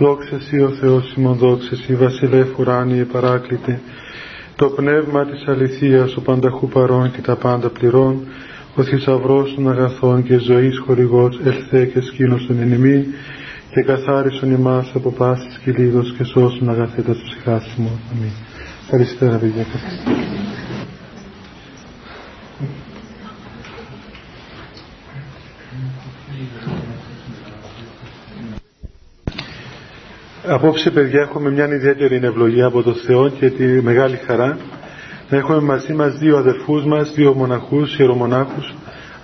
Δόξας Σύ ο Θεός ημών δόξας Σύ βασιλεύ ουράνιε παράκλητε. Το πνεύμα της αληθείας ο πανταχού παρών και τα πάντα πληρών. Ο θησαυρός των αγαθών και ζωής χορηγός ελθέ και σκήνωσον εν ημί και καθάρισον ημάς από πάσης και λίγος και σώσον αγαθέτας ψυχάς ημών. Αμήν. Ευχαριστώ παιδιά. Απόψε παιδιά έχουμε μια ιδιαίτερη ευλογία από το Θεό και τη μεγάλη χαρά να έχουμε μαζί μας δύο αδερφούς μας, δύο μοναχούς, ιερομονάχους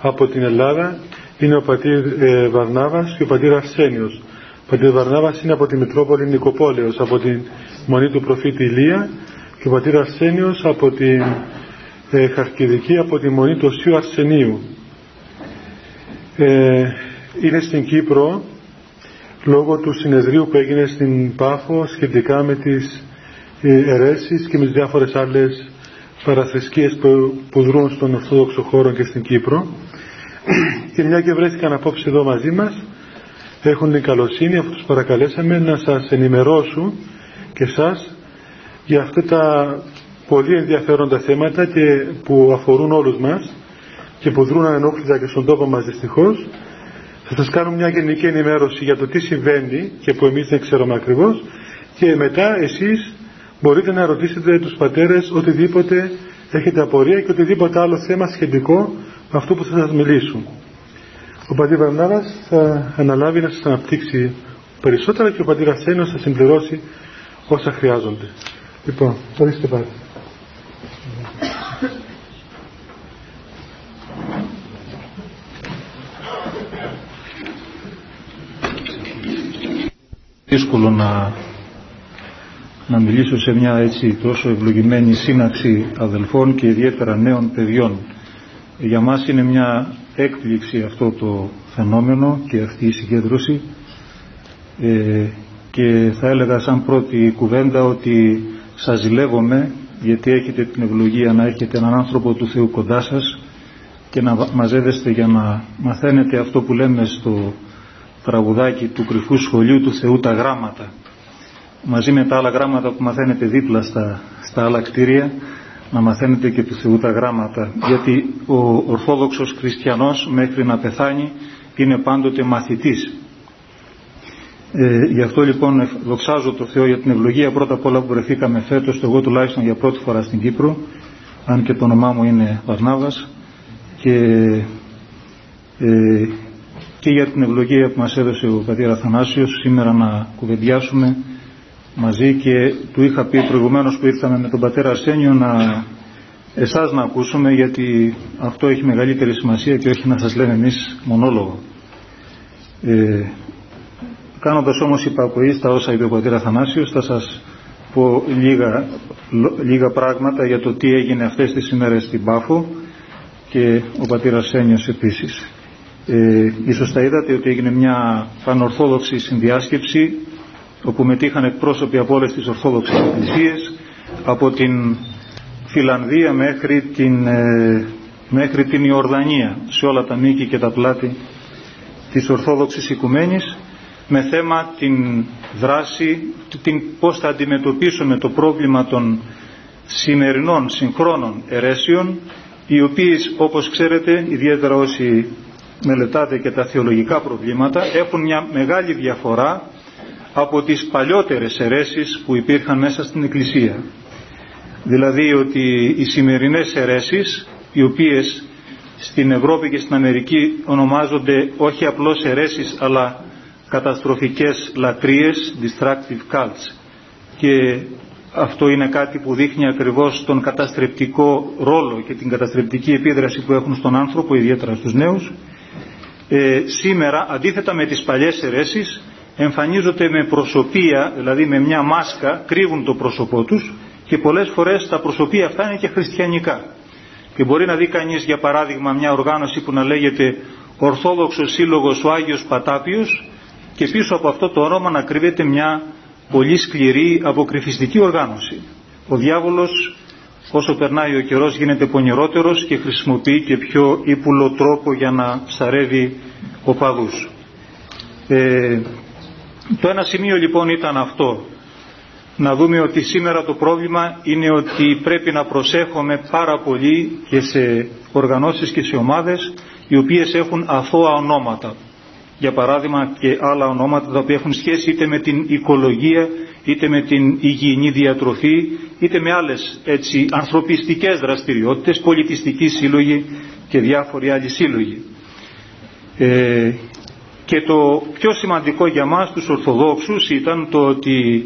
από την Ελλάδα. Είναι ο πατήρ ε, Βαρνάβας και ο πατήρ Αρσένιος. Ο πατήρ Βαρνάβας είναι από τη Μητρόπολη Νικοπόλεως, από τη μονή του προφήτη Ηλία και ο πατήρ Αρσένιος από την ε, Χαρκιδική, από τη μονή του Οσίου Αρσενίου. Ε, είναι στην Κύπρο λόγω του συνεδρίου που έγινε στην Πάφο σχετικά με τις αιρέσεις και με τις διάφορες άλλες παραθρησκείες που, που δρούν στον Ορθόδοξο χώρο και στην Κύπρο. Και μια και βρέθηκαν απόψε εδώ μαζί μας έχουν την καλοσύνη αφού τους παρακαλέσαμε να σας ενημερώσουν και σας για αυτά τα πολύ ενδιαφέροντα θέματα και που αφορούν όλους μας και που δρούν ανενόχλητα και στον τόπο μας δυστυχώς θα σας κάνω μια γενική ενημέρωση για το τι συμβαίνει και που εμείς δεν ξέρουμε ακριβώς και μετά εσείς μπορείτε να ρωτήσετε τους πατέρες οτιδήποτε έχετε απορία και οτιδήποτε άλλο θέμα σχετικό με αυτό που θα σας μιλήσουν. Ο πατήρ Βαρνάβας θα αναλάβει να σας αναπτύξει περισσότερα και ο πατήρ Ασένος θα συμπληρώσει όσα χρειάζονται. Λοιπόν, ορίστε πάλι. Δύσκολο να, να μιλήσω σε μια έτσι τόσο ευλογημένη σύναξη αδελφών και ιδιαίτερα νέων παιδιών. Για μας είναι μια έκπληξη αυτό το φαινόμενο και αυτή η συγκέντρωση ε, και θα έλεγα σαν πρώτη κουβέντα ότι σας ζηλεύομαι γιατί έχετε την ευλογία να έχετε έναν άνθρωπο του Θεού κοντά σας και να μαζεύεστε για να μαθαίνετε αυτό που λέμε στο τραγουδάκι του κρυφού σχολείου του Θεού τα γράμματα. Μαζί με τα άλλα γράμματα που μαθαίνετε δίπλα στα, στα άλλα κτίρια να μαθαίνετε και του Θεού τα γράμματα. Γιατί ο Ορθόδοξος Χριστιανός μέχρι να πεθάνει είναι πάντοτε μαθητής. Ε, γι' αυτό λοιπόν δοξάζω το Θεό για την ευλογία. Πρώτα απ' όλα που βρεθήκαμε φέτος εγώ τουλάχιστον για πρώτη φορά στην Κύπρο αν και το όνομά μου είναι Βαρνάβας. Και ε, και για την ευλογία που μας έδωσε ο πατήρ Αθανάσιος σήμερα να κουβεντιάσουμε μαζί και του είχα πει προηγουμένως που ήρθαμε με τον πατέρα Αρσένιο να εσάς να ακούσουμε γιατί αυτό έχει μεγαλύτερη σημασία και όχι να σας λέμε εμείς μονόλογο. Ε, κάνοντας όμως υπακοή στα όσα είπε ο πατήρ Αθανάσιος θα σας πω λίγα, λίγα πράγματα για το τι έγινε αυτές τις ημέρες στην Πάφο και ο πατήρ Αρσένιος επίσης. Ε, ίσως θα είδατε ότι έγινε μια πανορθόδοξη συνδιάσκεψη όπου μετήχαν εκπρόσωποι από όλες τις ορθόδοξες εκκλησίες από την Φιλανδία μέχρι την, ε, μέχρι την Ιορδανία σε όλα τα μήκη και τα πλάτη της Ορθόδοξης Οικουμένης με θέμα την δράση, την, πώς θα αντιμετωπίσουμε το πρόβλημα των σημερινών συγχρόνων αιρέσεων οι οποίες όπως ξέρετε ιδιαίτερα όσοι μελετάτε και τα θεολογικά προβλήματα έχουν μια μεγάλη διαφορά από τις παλιότερες αιρέσεις που υπήρχαν μέσα στην Εκκλησία. Δηλαδή ότι οι σημερινές αιρέσεις οι οποίες στην Ευρώπη και στην Αμερική ονομάζονται όχι απλώς αιρέσεις αλλά καταστροφικές λατρείες, destructive cults και αυτό είναι κάτι που δείχνει ακριβώς τον καταστρεπτικό ρόλο και την καταστρεπτική επίδραση που έχουν στον άνθρωπο, ιδιαίτερα στους νέους ε, σήμερα αντίθετα με τις παλιές αιρέσεις εμφανίζονται με προσωπία, δηλαδή με μια μάσκα, κρύβουν το πρόσωπό τους και πολλές φορές τα προσωπία αυτά είναι και χριστιανικά. Και μπορεί να δει κανείς για παράδειγμα μια οργάνωση που να λέγεται Ορθόδοξος Σύλλογος ο Άγιος Πατάπιος και πίσω από αυτό το όνομα να κρύβεται μια πολύ σκληρή αποκρυφιστική οργάνωση. Ο διάβολος όσο περνάει ο καιρός γίνεται πονηρότερος και χρησιμοποιεί και πιο ύπουλο τρόπο για να ψαρεύει οπαδούς. Ε, Το ένα σημείο λοιπόν ήταν αυτό. Να δούμε ότι σήμερα το πρόβλημα είναι ότι πρέπει να προσέχουμε πάρα πολύ και σε οργανώσεις και σε ομάδες οι οποίες έχουν αθώα ονόματα. Για παράδειγμα και άλλα ονόματα τα οποία έχουν σχέση είτε με την οικολογία, είτε με την υγιεινή διατροφή, είτε με άλλες έτσι ανθρωπιστικές δραστηριότητες, πολιτιστικοί σύλλογοι και διάφοροι άλλοι σύλλογοι. Ε, και το πιο σημαντικό για μας τους Ορθοδόξους ήταν το ότι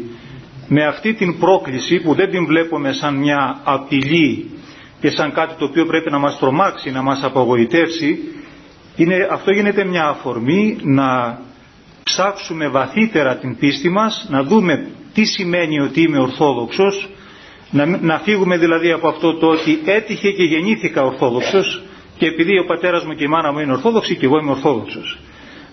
με αυτή την πρόκληση που δεν την βλέπουμε σαν μια απειλή και σαν κάτι το οποίο πρέπει να μας τρομάξει, να μας απογοητεύσει, είναι, αυτό γίνεται μια αφορμή να ψάξουμε βαθύτερα την πίστη μας, να δούμε τι σημαίνει ότι είμαι Ορθόδοξος, να, να φύγουμε δηλαδή από αυτό το ότι έτυχε και γεννήθηκα Ορθόδοξος και επειδή ο πατέρας μου και η μάνα μου είναι Ορθόδοξοι και εγώ είμαι Ορθόδοξος.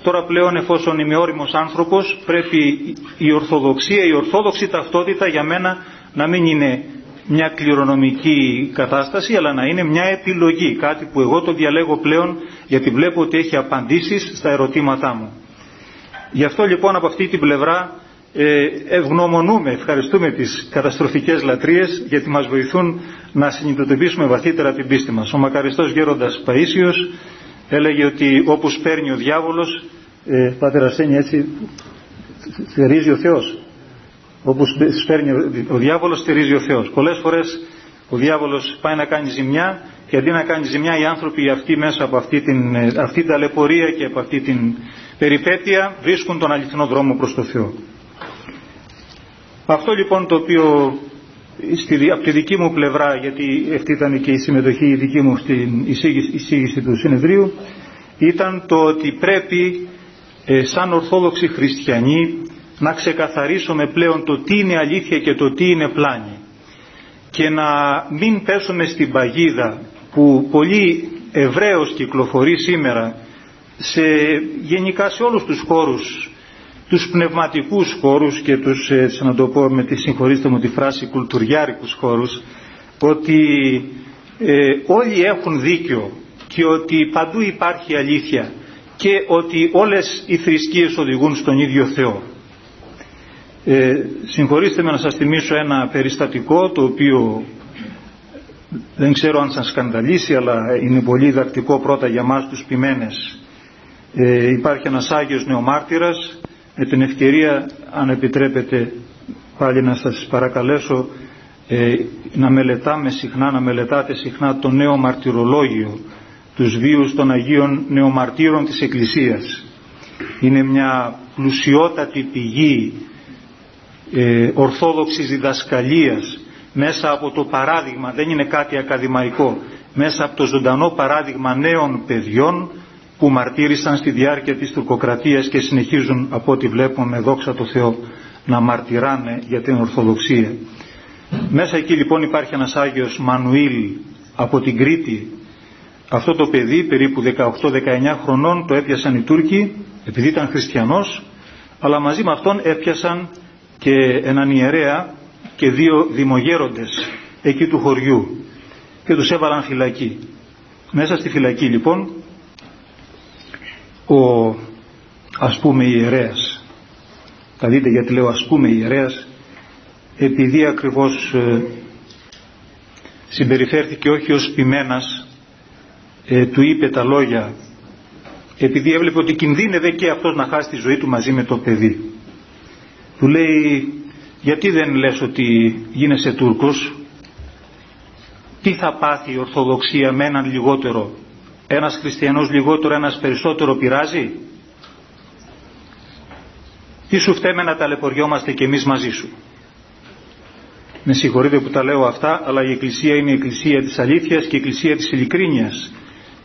Τώρα πλέον εφόσον είμαι όριμος άνθρωπος πρέπει η Ορθοδοξία, η Ορθόδοξη ταυτότητα για μένα να μην είναι μια κληρονομική κατάσταση αλλά να είναι μια επιλογή, κάτι που εγώ το διαλέγω πλέον γιατί βλέπω ότι έχει απαντήσεις στα ερωτήματά μου. Γι' αυτό λοιπόν από αυτή την πλευρά ε, ευγνωμονούμε, ευχαριστούμε τις καταστροφικές λατρείες γιατί μας βοηθούν να συνειδητοποιήσουμε βαθύτερα την πίστη μας. Ο μακαριστός γέροντας Παΐσιος έλεγε ότι όπως παίρνει ο διάβολος, ε, Πάτερ Αρσένη έτσι στηρίζει ο Θεός. Όπως παίρνει ο διάβολος στηρίζει ο Θεός. Πολλές φορές ο διάβολος πάει να κάνει ζημιά και αντί να κάνει ζημιά οι άνθρωποι αυτοί μέσα από αυτή την, ε, αυτή την ταλαιπωρία και από αυτή την περιπέτεια βρίσκουν τον αληθινό δρόμο προς το Θεό. Αυτό λοιπόν το οποίο στη, από τη δική μου πλευρά, γιατί αυτή ήταν και η συμμετοχή η δική μου στην εισήγηση, εισήγηση του συνεδρίου, ήταν το ότι πρέπει ε, σαν Ορθόδοξοι Χριστιανοί να ξεκαθαρίσουμε πλέον το τι είναι αλήθεια και το τι είναι πλάνη και να μην πέσουμε στην παγίδα που πολύ ευρέως κυκλοφορεί σήμερα σε, γενικά σε όλους τους χώρους τους πνευματικούς χώρους και τους, έτσι να το πω με τη συγχωρήστε μου τη φράση, κουλτουριάρικους χώρους, ότι ε, όλοι έχουν δίκιο και ότι παντού υπάρχει αλήθεια και ότι όλες οι θρησκείες οδηγούν στον ίδιο Θεό. Ε, συγχωρήστε με να σας θυμίσω ένα περιστατικό το οποίο δεν ξέρω αν σας σκανδαλίσει αλλά είναι πολύ διδακτικό πρώτα για μας τους ποιμένες. Ε, υπάρχει ένας Άγιος Νεομάρτυρας με την ευκαιρία αν επιτρέπετε πάλι να σας παρακαλέσω ε, να μελετάμε συχνά, να μελετάτε συχνά το νέο μαρτυρολόγιο τους βίους των Αγίων Νεομαρτύρων της Εκκλησίας. Είναι μια πλουσιότατη πηγή ε, ορθόδοξης διδασκαλίας μέσα από το παράδειγμα, δεν είναι κάτι ακαδημαϊκό, μέσα από το ζωντανό παράδειγμα νέων παιδιών που μαρτύρησαν στη διάρκεια της τουρκοκρατίας και συνεχίζουν από ό,τι βλέπουμε δόξα τω Θεώ να μαρτυράνε για την Ορθοδοξία. Μέσα εκεί λοιπόν υπάρχει ένας Άγιος Μανουήλ από την Κρήτη. Αυτό το παιδί περίπου 18-19 χρονών το έπιασαν οι Τούρκοι επειδή ήταν χριστιανός αλλά μαζί με αυτόν έπιασαν και έναν ιερέα και δύο δημογέροντες εκεί του χωριού και τους έβαλαν φυλακή. Μέσα στη φυλακή λοιπόν ο ας πούμε ιερέας θα δείτε γιατί λέω ας πούμε ιερέας επειδή ακριβώς ε, συμπεριφέρθηκε όχι ως ποιμένας ε, του είπε τα λόγια επειδή έβλεπε ότι κινδύνευε και αυτός να χάσει τη ζωή του μαζί με το παιδί του λέει γιατί δεν λες ότι γίνεσαι Τούρκος; Τι θα πάθει η Ορθοδοξία με έναν λιγότερο; Ένας χριστιανός λιγότερο, ένας περισσότερο πειράζει; Τι σου φταίμε να ταλαιπωριόμαστε κι εμείς μαζί σου; Με συγχωρείτε που τα λέω αυτά, αλλά η Εκκλησία είναι η Εκκλησία της αλήθειας και η Εκκλησία της ειλικρίνειας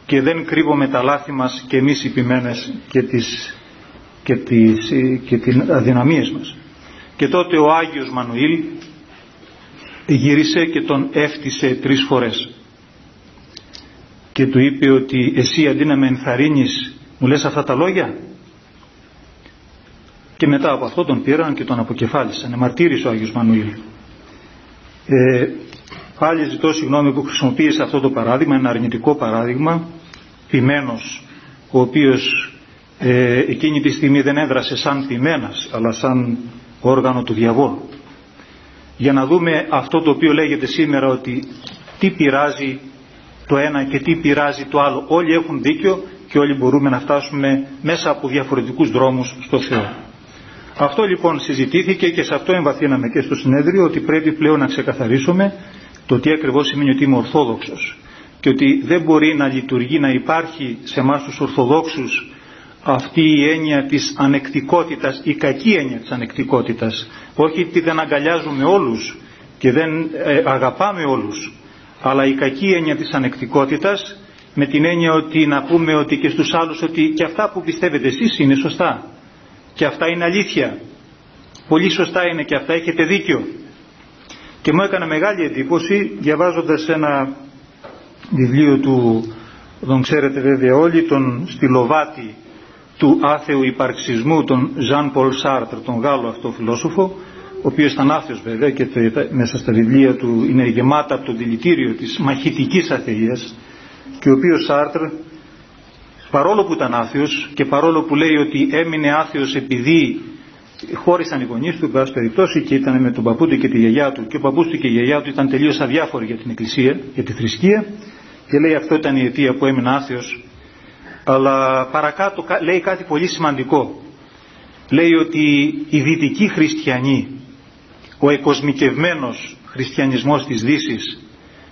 και δεν κρύβουμε τα λάθη μας και εμείς οι ποιμένες και, τις, και, τις, και την αδυναμίες μας. Και τότε ο Άγιος Μανουήλ γύρισε και τον έφτισε τρεις φορές. Και του είπε ότι εσύ αντί να με ενθαρρύνεις μου λες αυτά τα λόγια; Και μετά από αυτό τον πήραν και τον αποκεφάλισαν. Εμαρτύρησε ο Άγιος Μανουήλ. Ε, πάλι ζητώ συγγνώμη που χρησιμοποίησα αυτό το παράδειγμα ένα αρνητικό παράδειγμα. Ποιμένος ο οποίος ε, εκείνη τη στιγμή δεν έδρασε σαν ποιμένας αλλά σαν όργανο του διαβόλου. Για να δούμε αυτό το οποίο λέγεται σήμερα ότι τι πειράζει το ένα και τι πειράζει το άλλο. Όλοι έχουν δίκιο και όλοι μπορούμε να φτάσουμε μέσα από διαφορετικούς δρόμους στο Θεό. Αυτό λοιπόν συζητήθηκε και σε αυτό εμβαθύναμε και στο συνέδριο ότι πρέπει πλέον να ξεκαθαρίσουμε το τι ακριβώς σημαίνει ότι είμαι Ορθόδοξος και ότι δεν μπορεί να λειτουργεί, να υπάρχει σε εμάς τους Ορθοδόξους αυτή η έννοια της ανεκτικότητας, η κακή έννοια της ανεκτικότητας. Όχι ότι δεν αγκαλιάζουμε όλους και δεν ε, αγαπάμε όλους, αλλά η κακή έννοια της ανεκτικότητας με την έννοια ότι να πούμε ότι και στους άλλους ότι και αυτά που πιστεύετε εσείς είναι σωστά και αυτά είναι αλήθεια. Πολύ σωστά είναι και αυτά έχετε δίκιο. Και μου έκανε μεγάλη εντύπωση διαβάζοντας ένα βιβλίο του, τον ξέρετε βέβαια όλοι, τον Στυλοβάτη του άθεου υπαρξισμού, τον Ζαν Πολ Σάρτρ, τον Γάλλο αυτό φιλόσοφο, ο οποίος ήταν άθεος βέβαια και μέσα στα βιβλία του είναι γεμάτα από το δηλητήριο της μαχητικής αθείας και ο οποίος Σάρτρ παρόλο που ήταν άθεος και παρόλο που λέει ότι έμεινε άθεος επειδή χώρισαν οι γονείς του, εν περιπτώσει, και ήταν με τον παππού του και τη γιαγιά του και ο παππούς του και η γιαγιά του ήταν τελείως αδιάφοροι για την εκκλησία, για τη θρησκεία και λέει αυτό ήταν η αιτία που έμεινε άθεος αλλά παρακάτω λέει κάτι πολύ σημαντικό. Λέει ότι οι δυτικοί χριστιανοί ο εκοσμικευμένος χριστιανισμός της Δύσης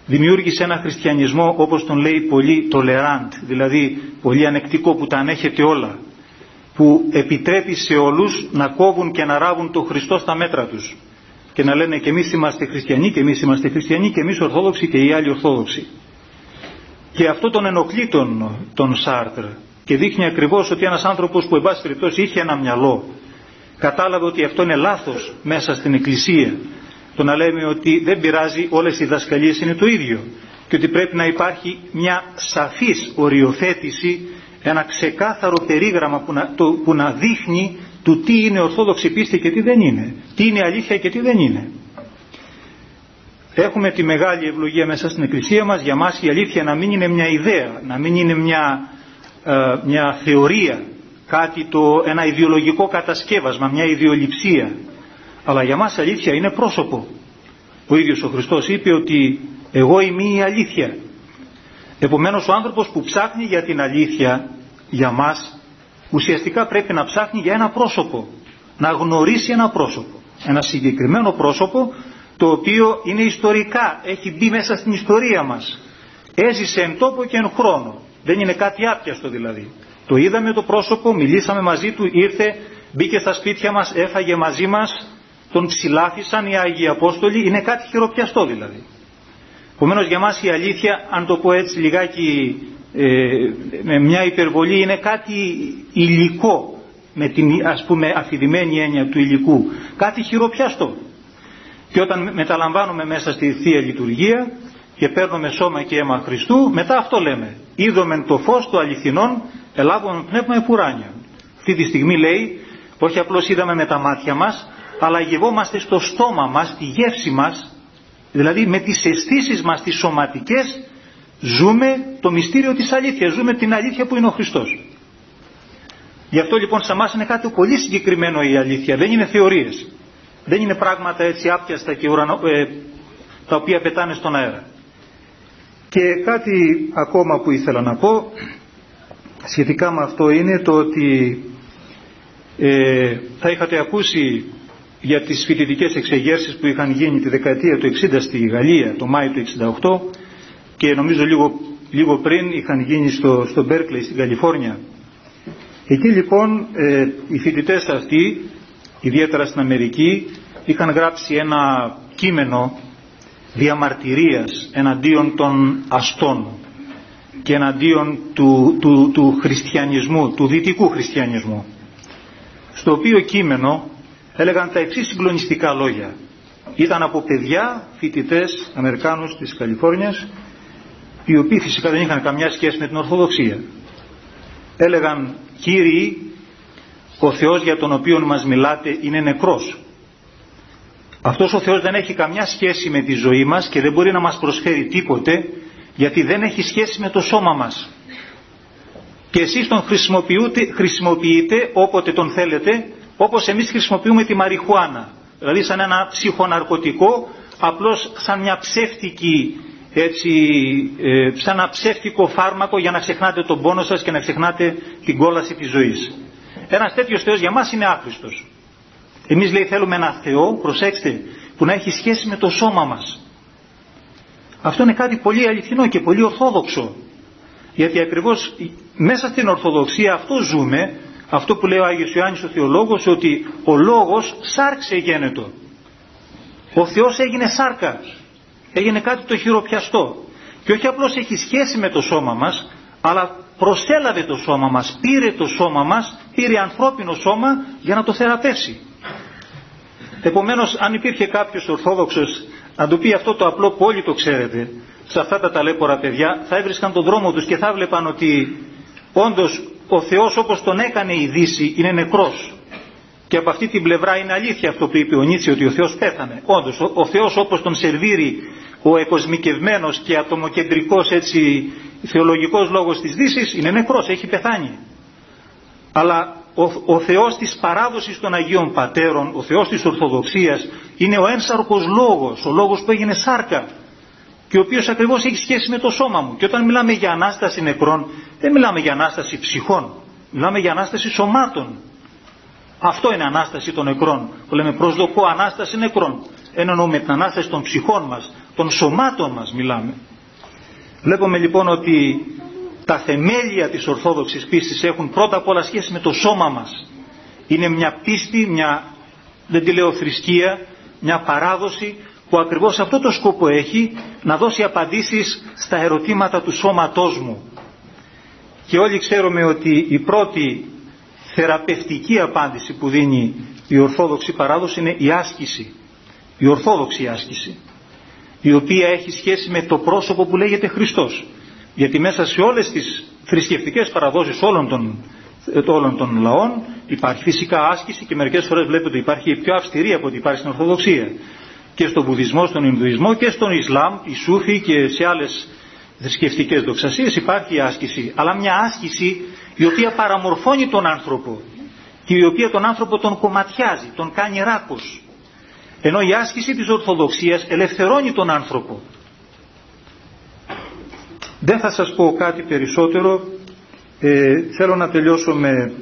δημιούργησε ένα χριστιανισμό όπως τον λέει πολύ tolerant δηλαδή πολύ ανεκτικό που τα ανέχεται όλα που επιτρέπει σε όλους να κόβουν και να ράβουν τον Χριστό στα μέτρα τους και να λένε και εμείς είμαστε χριστιανοί και εμείς είμαστε χριστιανοί και εμείς ορθόδοξοι και οι άλλοι ορθόδοξοι και αυτό τον ενοχλεί τον, τον Σάρτρ και δείχνει ακριβώς ότι ένας άνθρωπος που εν πάση περιπτώσει είχε ένα μυαλό κατάλαβε ότι αυτό είναι λάθος μέσα στην εκκλησία. Το να λέμε ότι δεν πειράζει όλες οι δασκαλίες είναι το ίδιο και ότι πρέπει να υπάρχει μια σαφής οριοθέτηση ένα ξεκάθαρο περίγραμμα που να, το, που να δείχνει του τι είναι ορθόδοξη πίστη και τι δεν είναι τι είναι αλήθεια και τι δεν είναι έχουμε τη μεγάλη ευλογία μέσα στην εκκλησία μας. Για μας η αλήθεια να μην είναι μια ιδέα να μην είναι μια, ε, μια θεωρία κάτι το, ένα ιδεολογικό κατασκεύασμα μια ιδεολειψία. Αλλά για μας αλήθεια είναι πρόσωπο. Ο ίδιος ο Χριστός είπε ότι εγώ είμαι η αλήθεια επομένως ο άνθρωπος που ψάχνει για την αλήθεια για μας ουσιαστικά πρέπει να ψάχνει για ένα πρόσωπο να γνωρίσει ένα πρόσωπο. Ένα συγκεκριμένο πρόσωπο το οποίο είναι ιστορικά έχει μπει μέσα στην ιστορία μας. Έζησε εν τόπο και εν χρόνο. Δεν είναι κάτι άπιαστο δηλαδή. Το είδαμε το πρόσωπο, μιλήσαμε μαζί του ήρθε, μπήκε στα σπίτια μας έφαγε μαζί μας τον ψηλάφισαν οι Άγιοι Απόστολοι, είναι κάτι χειροπιαστό δηλαδή. Επομένως για μας η αλήθεια, αν το πω έτσι λιγάκι ε, με μια υπερβολή, είναι κάτι υλικό, με την ας πούμε αφηρημένη έννοια του υλικού, κάτι χειροπιαστό. Και όταν μεταλαμβάνουμε μέσα στη Θεία Λειτουργία και παίρνουμε σώμα και αίμα Χριστού, μετά αυτό λέμε. Είδομεν το φως του αληθινών, ελάβουμε πνεύμα επουράνιο. Αυτή τη στιγμή λέει, όχι απλώς είδαμε με τα μάτια μας, αλλά γευόμαστε στο στόμα μας, τη γεύση μας, δηλαδή με τις αισθήσεις μας τις σωματικές ζούμε το μυστήριο της αλήθειας, ζούμε την αλήθεια που είναι ο Χριστός. Γι' αυτό λοιπόν σε εμάς είναι κάτι πολύ συγκεκριμένο η αλήθεια, δεν είναι θεωρίες. Δεν είναι πράγματα έτσι άπιαστα και ουρανο, ε, τα οποία πετάνε στον αέρα. Και κάτι ακόμα που ήθελα να πω σχετικά με αυτό είναι το ότι ε, θα είχατε ακούσει για τις φοιτητικές εξεγέρσεις που είχαν γίνει τη δεκαετία του 60 στη Γαλλία, το Μάιο του 68 και νομίζω λίγο, λίγο πριν είχαν γίνει στο, στο Berkeley στην Καλιφόρνια. Εκεί λοιπόν ε, οι φοιτητές αυτοί, ιδιαίτερα στην Αμερική, είχαν γράψει ένα κείμενο διαμαρτυρίας εναντίον των αστών και εναντίον του, του, του χριστιανισμού, του δυτικού χριστιανισμού. Στο οποίο κείμενο έλεγαν τα εξής συγκλονιστικά λόγια. Ήταν από παιδιά, φοιτητές Αμερικάνους της Καλιφόρνιας, οι οποίοι φυσικά δεν είχαν καμιά σχέση με την Ορθοδοξία. Έλεγαν, Κύριοι, ο Θεός για τον οποίο μας μιλάτε είναι νεκρός. Αυτός ο Θεός δεν έχει καμιά σχέση με τη ζωή μας και δεν μπορεί να μας προσφέρει τίποτε γιατί δεν έχει σχέση με το σώμα μας. και εσείς τον χρησιμοποιείτε όποτε τον θέλετε όπως εμείς χρησιμοποιούμε τη μαριχουάνα δηλαδή σαν ένα ψυχοναρκωτικό απλώς σαν μια ψεύτικη έτσι, ε, σαν ένα ψεύτικο φάρμακο για να ξεχνάτε τον πόνο σας και να ξεχνάτε την κόλαση της ζωής. Ένας τέτοιος Θεός για μας είναι άχρηστος. Εμείς λέει θέλουμε ένα Θεό, προσέξτε, που να έχει σχέση με το σώμα μας. Αυτό είναι κάτι πολύ αληθινό και πολύ ορθόδοξο. Γιατί ακριβώς μέσα στην Ορθοδοξία αυτό ζούμε, αυτό που λέει ο Άγιος Ιωάννης ο Θεολόγος, ότι ο Λόγος σάρξε γένετο. Ο Θεός έγινε σάρκα. Έγινε κάτι το χειροπιαστό. Και όχι απλώς έχει σχέση με το σώμα μας, αλλά προσέλαβε το σώμα μας, πήρε το σώμα μας, πήρε ανθρώπινο σώμα για να το θεραπεύσει. Επομένως αν υπήρχε κάποιος ορθόδοξος να του πει αυτό το απλό που όλοι το ξέρετε, σε αυτά τα ταλέπορα παιδιά θα έβρισκαν τον δρόμο τους και θα βλέπαν ότι όντως ο Θεός όπως τον έκανε η Δύση είναι νεκρός. Και από αυτή την πλευρά είναι αλήθεια αυτό που είπε ο Νίτσι ότι ο Θεός πέθανε. Όντως ο, ο Θεός όπως τον σερβίρει ο εκοσμικευμένος και ατομοκεντρικός έτσι θεολογικός λόγος της Δύσης είναι νεκρός, έχει πεθάνει. Αλλά ο, ο Θεός της παράδοσης των Αγίων Πατέρων, ο Θεός της Ορθοδοξίας είναι ο ένσαρκος λόγος, ο λόγος που έγινε σάρκα και ο οποίος ακριβώς έχει σχέση με το σώμα μου. Και όταν μιλάμε για Ανάσταση νεκρών, δεν μιλάμε για Ανάσταση ψυχών, μιλάμε για Ανάσταση σωμάτων. Αυτό είναι Ανάσταση των νεκρών, που λέμε προσδοκώ Ανάσταση νεκρών. Εννοούμε την Ανάσταση των ψυχών μας, των σωμάτων μας μιλάμε. Βλέπουμε λοιπόν ότι τα θεμέλια της Ορθόδοξης πίστης έχουν πρώτα απ' όλα σχέση με το σώμα μας. Είναι μια πίστη, μια, δεν τη λέω θρησκεία, μια παράδοση που ακριβώς αυτό το σκόπο έχει να δώσει απαντήσεις στα ερωτήματα του σώματός μου. Και όλοι ξέρουμε ότι η πρώτη θεραπευτική απάντηση που δίνει η Ορθόδοξη παράδοση είναι η άσκηση. Η Ορθόδοξη άσκηση. Η οποία έχει σχέση με το πρόσωπο που λέγεται Χριστός. Γιατί μέσα σε όλες τις θρησκευτικές παραδόσεις όλων των, όλων των λαών υπάρχει φυσικά άσκηση και μερικές φορές βλέπετε ότι υπάρχει πιο αυστηρή από ό,τι υπάρχει στην Ορθοδοξία. Και στον Βουδισμό, στον Ινδουισμό και στον Ισλάμ, η Σούφη και σε άλλες θρησκευτικές δοξασίες υπάρχει άσκηση. Αλλά μια άσκηση η οποία παραμορφώνει τον άνθρωπο και η οποία τον άνθρωπο τον κομματιάζει, τον κάνει ράκος. Ενώ η άσκηση της Ορθοδοξίας ελευθερώνει τον άνθρωπο. Δεν θα σας πω κάτι περισσότερο. Ε, θέλω να τελειώσω με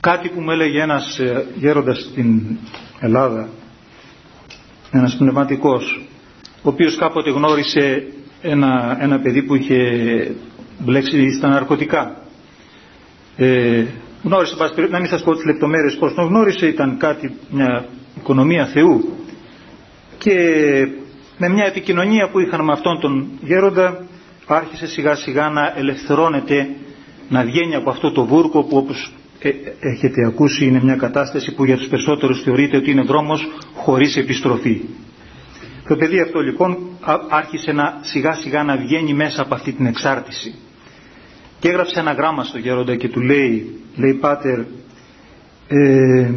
κάτι που μου έλεγε ένας ε, γέροντας στην Ελλάδα, ένας πνευματικός, ο οποίος κάποτε γνώρισε ένα, ένα παιδί που είχε μπλέξει στα ναρκωτικά. Ε, γνώρισε, να μην σας πω τις λεπτομέρειες πώς τον γνώρισε, ήταν κάτι, μια οικονομία Θεού. Και με μια επικοινωνία που είχαν με αυτόν τον γέροντα άρχισε σιγά σιγά να ελευθερώνεται να βγαίνει από αυτό το βούρκο που όπως ε, έχετε ακούσει είναι μια κατάσταση που για τους περισσότερους θεωρείται ότι είναι δρόμος χωρίς επιστροφή. Το παιδί αυτό λοιπόν άρχισε να σιγά σιγά να βγαίνει μέσα από αυτή την εξάρτηση. Και έγραψε ένα γράμμα στο γέροντα και του λέει, λέει Πάτερ, ε,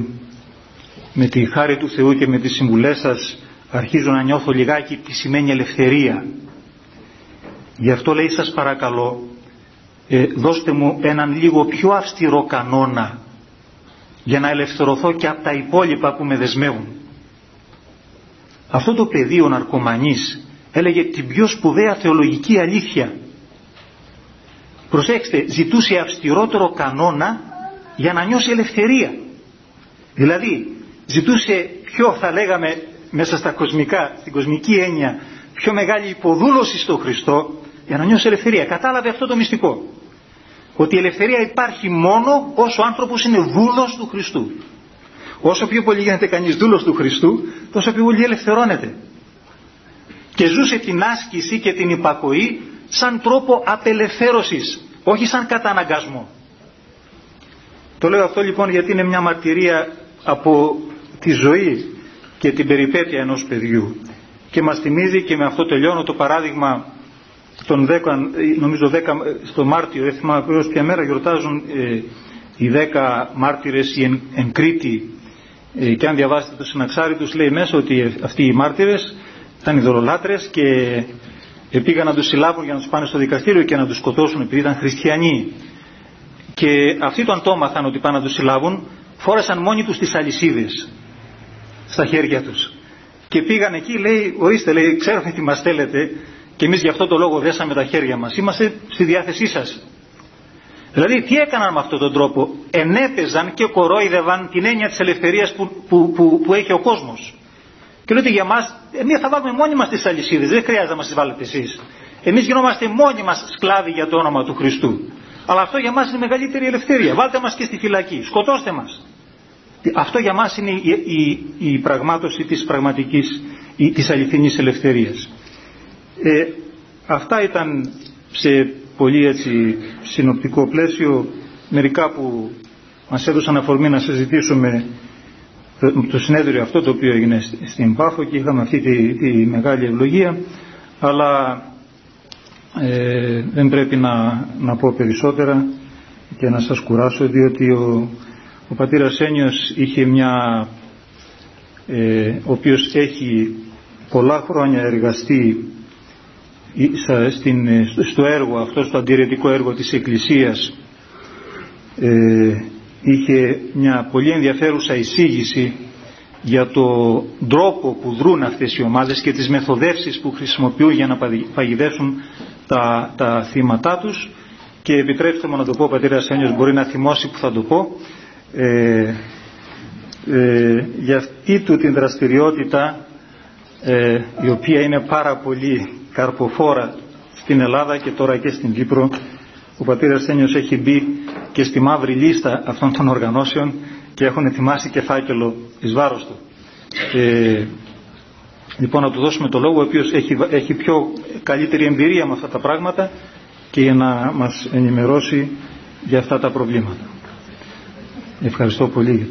με τη χάρη του Θεού και με τις συμβουλές σας αρχίζω να νιώθω λιγάκι τι σημαίνει ελευθερία. Γι' αυτό λέει σας παρακαλώ ε, δώστε μου έναν λίγο πιο αυστηρό κανόνα για να ελευθερωθώ και από τα υπόλοιπα που με δεσμεύουν. Αυτό το παιδί ο ναρκωμανής έλεγε την πιο σπουδαία θεολογική αλήθεια. Προσέξτε, ζητούσε αυστηρότερο κανόνα για να νιώσει ελευθερία. Δηλαδή, ζητούσε πιο θα λέγαμε μέσα στα κοσμικά, στην κοσμική έννοια, πιο μεγάλη υποδούλωση στον Χριστό για να νιώσει ελευθερία. Κατάλαβε αυτό το μυστικό. Ότι η ελευθερία υπάρχει μόνο όσο ο άνθρωπος είναι δούλος του Χριστού. Όσο πιο πολύ γίνεται κανείς δούλος του Χριστού, τόσο πιο πολύ ελευθερώνεται. Και ζούσε την άσκηση και την υπακοή σαν τρόπο απελευθέρωσης, όχι σαν καταναγκασμό. Το λέω αυτό λοιπόν γιατί είναι μια μαρτυρία από τη ζωή και την περιπέτεια ενός παιδιού. Και μας θυμίζει και με αυτό τελειώνω το παράδειγμα των 10, νομίζω 10, στο Μάρτιο, δεν θυμάμαι ακριβώς ποια μέρα γιορτάζουν ε, οι 10 μάρτυρες εν, εν Κρήτη. Ε, και αν διαβάσετε το συναξάρι τους λέει μέσα ότι αυτοί οι μάρτυρες ήταν ειδωλολάτρες και πήγαν να τους συλλάβουν για να τους πάνε στο δικαστήριο και να τους σκοτώσουν επειδή ήταν χριστιανοί. Και αυτοί τον το μάθαν ότι πάνε να τους συλλάβουν φόρεσαν μόνοι τους τις αλυσίδες στα χέρια τους. Και πήγαν εκεί λέει ορίστε λέει ξέρουμε τι μας θέλετε και εμείς γι' αυτό το λόγο δέσαμε τα χέρια μας. Είμαστε στη διάθεσή σας. Δηλαδή τι έκαναν με αυτόν τον τρόπο; Ενέπαιζαν και κορόιδευαν την έννοια της ελευθερίας που, που, που, που έχει ο κόσμος. Και λέει ότι για μας εμείς θα βάλουμε μόνοι μας τις αλυσίδες δεν χρειάζεται να μας τις βάλετε εσείς. Εμείς γινόμαστε μόνοι μας σκλάβοι για το όνομα του Χριστού. Αλλά αυτό για μας είναι μεγαλύτερη ελευθερία. Βάλτε μας και στη φυλακή σκοτώστε μας αυτό για μας είναι η, η, η πραγμάτωση της πραγματικής, η, της αληθινής ελευθερίας. Ε, αυτά ήταν σε πολύ έτσι συνοπτικό πλαίσιο μερικά που μας έδωσαν αφορμή να συζητήσουμε το συνέδριο αυτό το οποίο έγινε στην Πάφο και είχαμε αυτή τη, τη μεγάλη ευλογία αλλά ε, δεν πρέπει να, να πω περισσότερα και να σας κουράσω διότι ο, ο πατήρας Ένιος είχε μια, ε, ο οποίος έχει πολλά χρόνια εργαστεί στο έργο αυτό, στο αντιρρετικό έργο της Εκκλησίας. Ε, είχε μια πολύ ενδιαφέρουσα εισήγηση για το τρόπο που δρούν αυτές οι ομάδες και τις μεθοδεύσεις που χρησιμοποιούν για να παγιδεύσουν τα, τα θύματά τους. Και επιτρέψτε μου να το πω ο πατήρας Ένιος μπορεί να θυμώσει που θα το πω ε, ε, για αυτή του την δραστηριότητα ε, η οποία είναι πάρα πολύ καρποφόρα στην Ελλάδα και τώρα και στην Κύπρο ο πατήρας Ένιος έχει μπει και στη μαύρη λίστα αυτών των οργανώσεων και έχουν ετοιμάσει και φάκελο εις βάρος του. Ε, λοιπόν να του δώσουμε το λόγο ο οποίος έχει, έχει πιο καλύτερη εμπειρία με αυτά τα πράγματα και για να μας ενημερώσει για αυτά τα προβλήματα. Ευχαριστώ πολύ.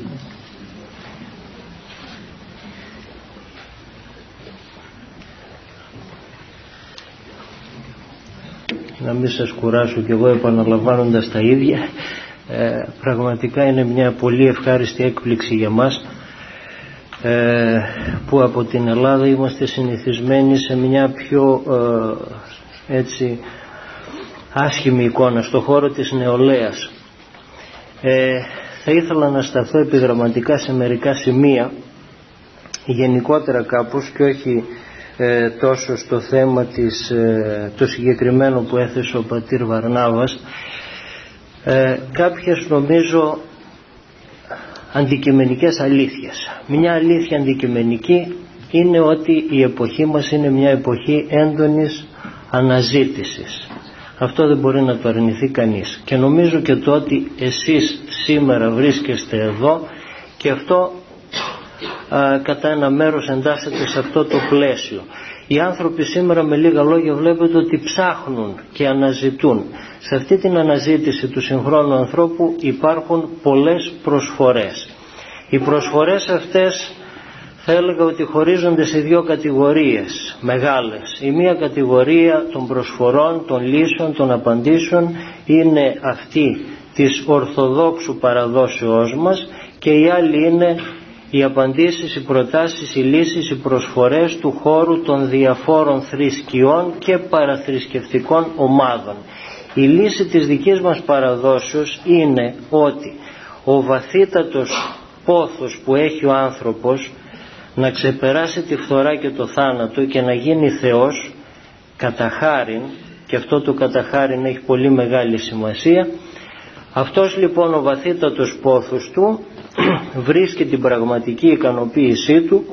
Να μην σας κουράσω κι εγώ επαναλαμβάνοντας τα ίδια. Ε, πραγματικά είναι μια πολύ ευχάριστη έκπληξη για μας ε, που από την Ελλάδα είμαστε συνηθισμένοι σε μια πιο ε, έτσι άσχημη εικόνα στο χώρο της νεολαίας. Ε, θα ήθελα να σταθώ επιγραμματικά σε μερικά σημεία γενικότερα κάπως και όχι ε, τόσο στο θέμα της, ε, το συγκεκριμένο που έθεσε ο πατήρ Βαρνάβας. Ε, κάποιες νομίζω αντικειμενικές αλήθειες. Μια αλήθεια αντικειμενική είναι ότι η εποχή μας είναι μια εποχή έντονης αναζήτησης αυτό δεν μπορεί να το αρνηθεί κανείς. Και νομίζω και το ότι εσείς σήμερα βρίσκεστε εδώ και αυτό α, κατά ένα μέρος εντάσσεται σε αυτό το πλαίσιο. Οι άνθρωποι σήμερα με λίγα λόγια βλέπετε ότι ψάχνουν και αναζητούν. Σε αυτή την αναζήτηση του συγχρόνου ανθρώπου υπάρχουν πολλές προσφορές. Οι προσφορές αυτές θα έλεγα ότι χωρίζονται σε δύο κατηγορίες μεγάλες. Η μία κατηγορία των προσφορών, των λύσεων, των απαντήσεων είναι αυτή της ορθοδόξου παραδόσεώς μας και η άλλη είναι οι απαντήσεις, οι προτάσεις, οι λύσεις, οι προσφορές του χώρου των διαφόρων θρησκειών και παραθρησκευτικών ομάδων. Η λύση της δικής μας παραδόσεως είναι ότι ο βαθύτατος πόθος που έχει ο άνθρωπος να ξεπεράσει τη φθορά και το θάνατο και να γίνει Θεός κατά χάριν, και αυτό το κατά χάριν έχει πολύ μεγάλη σημασία αυτός λοιπόν ο βαθύτατος πόθος του βρίσκει την πραγματική ικανοποίησή του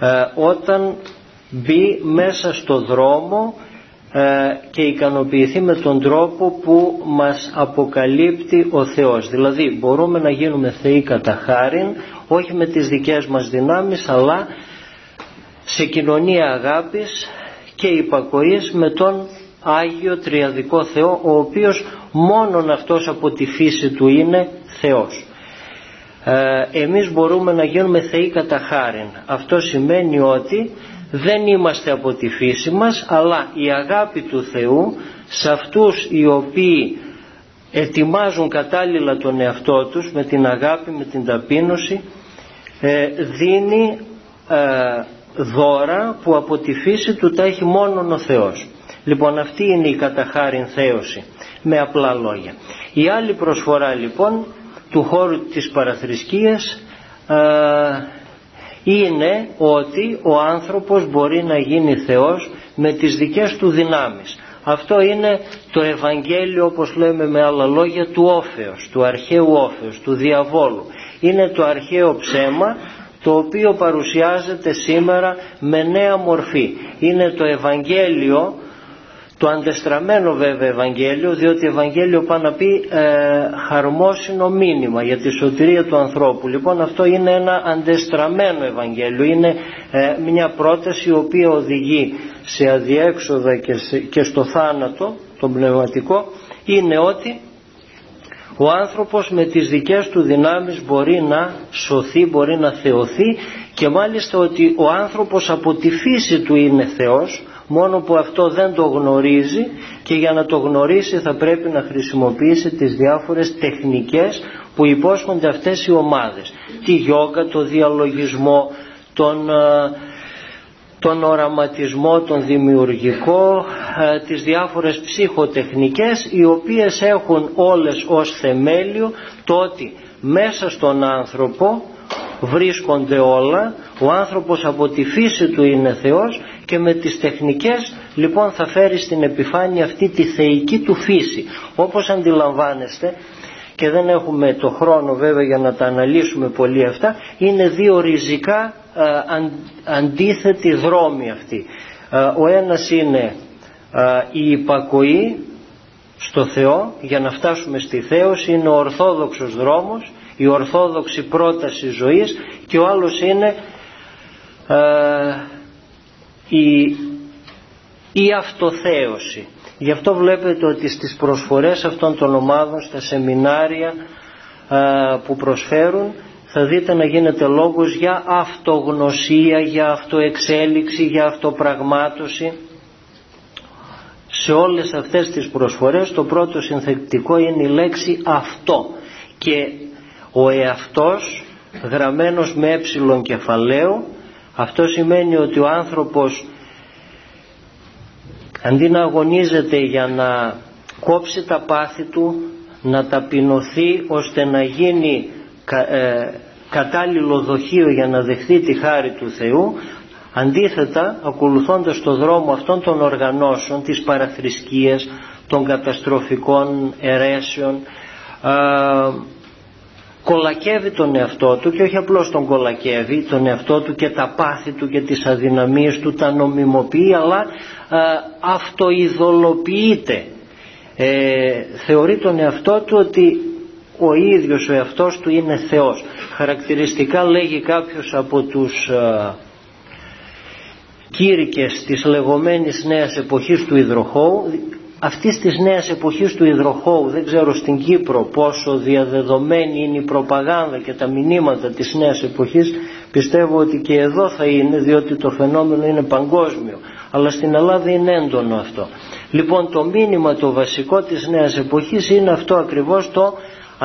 ε, όταν μπει μέσα στο δρόμο ε, και ικανοποιηθεί με τον τρόπο που μας αποκαλύπτει ο Θεός. Δηλαδή μπορούμε να γίνουμε θεοί κατά χάριν όχι με τις δικές μας δυνάμεις αλλά σε κοινωνία αγάπης και υπακοής με τον Άγιο Τριαδικό Θεό ο οποίος μόνον αυτός από τη φύση του είναι Θεός. Ε, εμείς μπορούμε να γίνουμε θεοί κατά χάριν. Αυτό σημαίνει ότι δεν είμαστε από τη φύση μας αλλά η αγάπη του Θεού σε αυτούς οι οποίοι ετοιμάζουν κατάλληλα τον εαυτό τους με την αγάπη, με την ταπείνωση ε, δίνει ε, δώρα που από τη φύση του τα έχει μόνον ο Θεός. Λοιπόν αυτή είναι η καταχάριν θέωση με απλά λόγια. Η άλλη προσφορά λοιπόν του χώρου της παραθρησκείας ε, είναι ότι ο άνθρωπος μπορεί να γίνει Θεός με τις δικές του δυνάμεις. Αυτό είναι το Ευαγγέλιο όπως λέμε με άλλα λόγια του όφεως, του αρχαίου όφεως, του διαβόλου. Είναι το αρχαίο ψέμα το οποίο παρουσιάζεται σήμερα με νέα μορφή. Είναι το Ευαγγέλιο το αντεστραμμένο βέβαια Ευαγγέλιο διότι Ευαγγέλιο πάει να πει ε, χαρμόσυνο μήνυμα για τη σωτηρία του ανθρώπου. Λοιπόν αυτό είναι ένα αντεστραμμένο Ευαγγέλιο. Είναι ε, μια πρόταση η οποία οδηγεί σε αδιέξοδα και, και στο θάνατο τον πνευματικό. Είναι ότι ο άνθρωπος με τις δικές του δυνάμεις μπορεί να σωθεί, μπορεί να θεωθεί και μάλιστα ότι ο άνθρωπος από τη φύση του είναι Θεός μόνο που αυτό δεν το γνωρίζει και για να το γνωρίσει θα πρέπει να χρησιμοποιήσει τις διάφορες τεχνικές που υπόσχονται αυτές οι ομάδες. Τη γιόγκα, το διαλογισμό, τον, ε, τον οραματισμό, τον δημιουργικό, ε, τις διάφορες ψυχοτεχνικές οι οποίες έχουν όλες ως θεμέλιο το ότι μέσα στον άνθρωπο βρίσκονται όλα, ο άνθρωπος από τη φύση του είναι Θεός και με τις τεχνικές λοιπόν θα φέρει στην επιφάνεια αυτή τη θεϊκή του φύση. Όπως αντιλαμβάνεστε και δεν έχουμε το χρόνο βέβαια για να τα αναλύσουμε πολύ αυτά, είναι δύο ριζικά ε, αντίθετοι δρόμοι αυτοί. Ε, ο ένας είναι ε, η υπακοή στο Θεό για να φτάσουμε στη θέωση είναι ο ορθόδοξος δρόμος η ορθόδοξη πρόταση ζωής και ο άλλος είναι η, η αυτοθέωση. Γι' αυτό βλέπετε ότι στις προσφορές αυτών των ομάδων, στα σεμινάρια που προσφέρουν, θα δείτε να γίνεται λόγος για αυτογνωσία, για αυτοεξέλιξη, για αυτοπραγμάτωση. Σε όλες αυτές τις προσφορές το πρώτο συνθετικό είναι η λέξη αυτό και ο εαυτός γραμμένος με ε κεφαλαίο αυτό σημαίνει ότι ο άνθρωπος αντί να αγωνίζεται για να κόψει τα πάθη του, να ταπεινωθεί ώστε να γίνει ε, κατάλληλο δοχείο για να δεχθεί τη χάρη του Θεού, αντίθετα ακολουθώντας το δρόμο αυτών των οργανώσεων, της παραθρησκείας, των καταστροφικών αιρέσεων, κολακεύει τον εαυτό του και όχι απλώς τον κολακεύει τον εαυτό του και τα πάθη του και τις αδυναμίες του τα νομιμοποιεί αλλά ε, αυτοειδωλοποιείται. Ε, θεωρεί τον εαυτό του ότι ο ίδιος ο εαυτός του είναι Θεός. Χαρακτηριστικά λέγει κάποιος από τους ε, κήρυκες της λεγόμενης νέας εποχής του υδροχώου αυτής της νέας εποχής του υδροχώου δεν ξέρω στην Κύπρο πόσο διαδεδομένη είναι η προπαγάνδα και τα μηνύματα της νέας εποχής πιστεύω ότι και εδώ θα είναι διότι το φαινόμενο είναι παγκόσμιο. Αλλά στην Ελλάδα είναι έντονο αυτό. Λοιπόν το μήνυμα το βασικό της νέας εποχής είναι αυτό ακριβώς το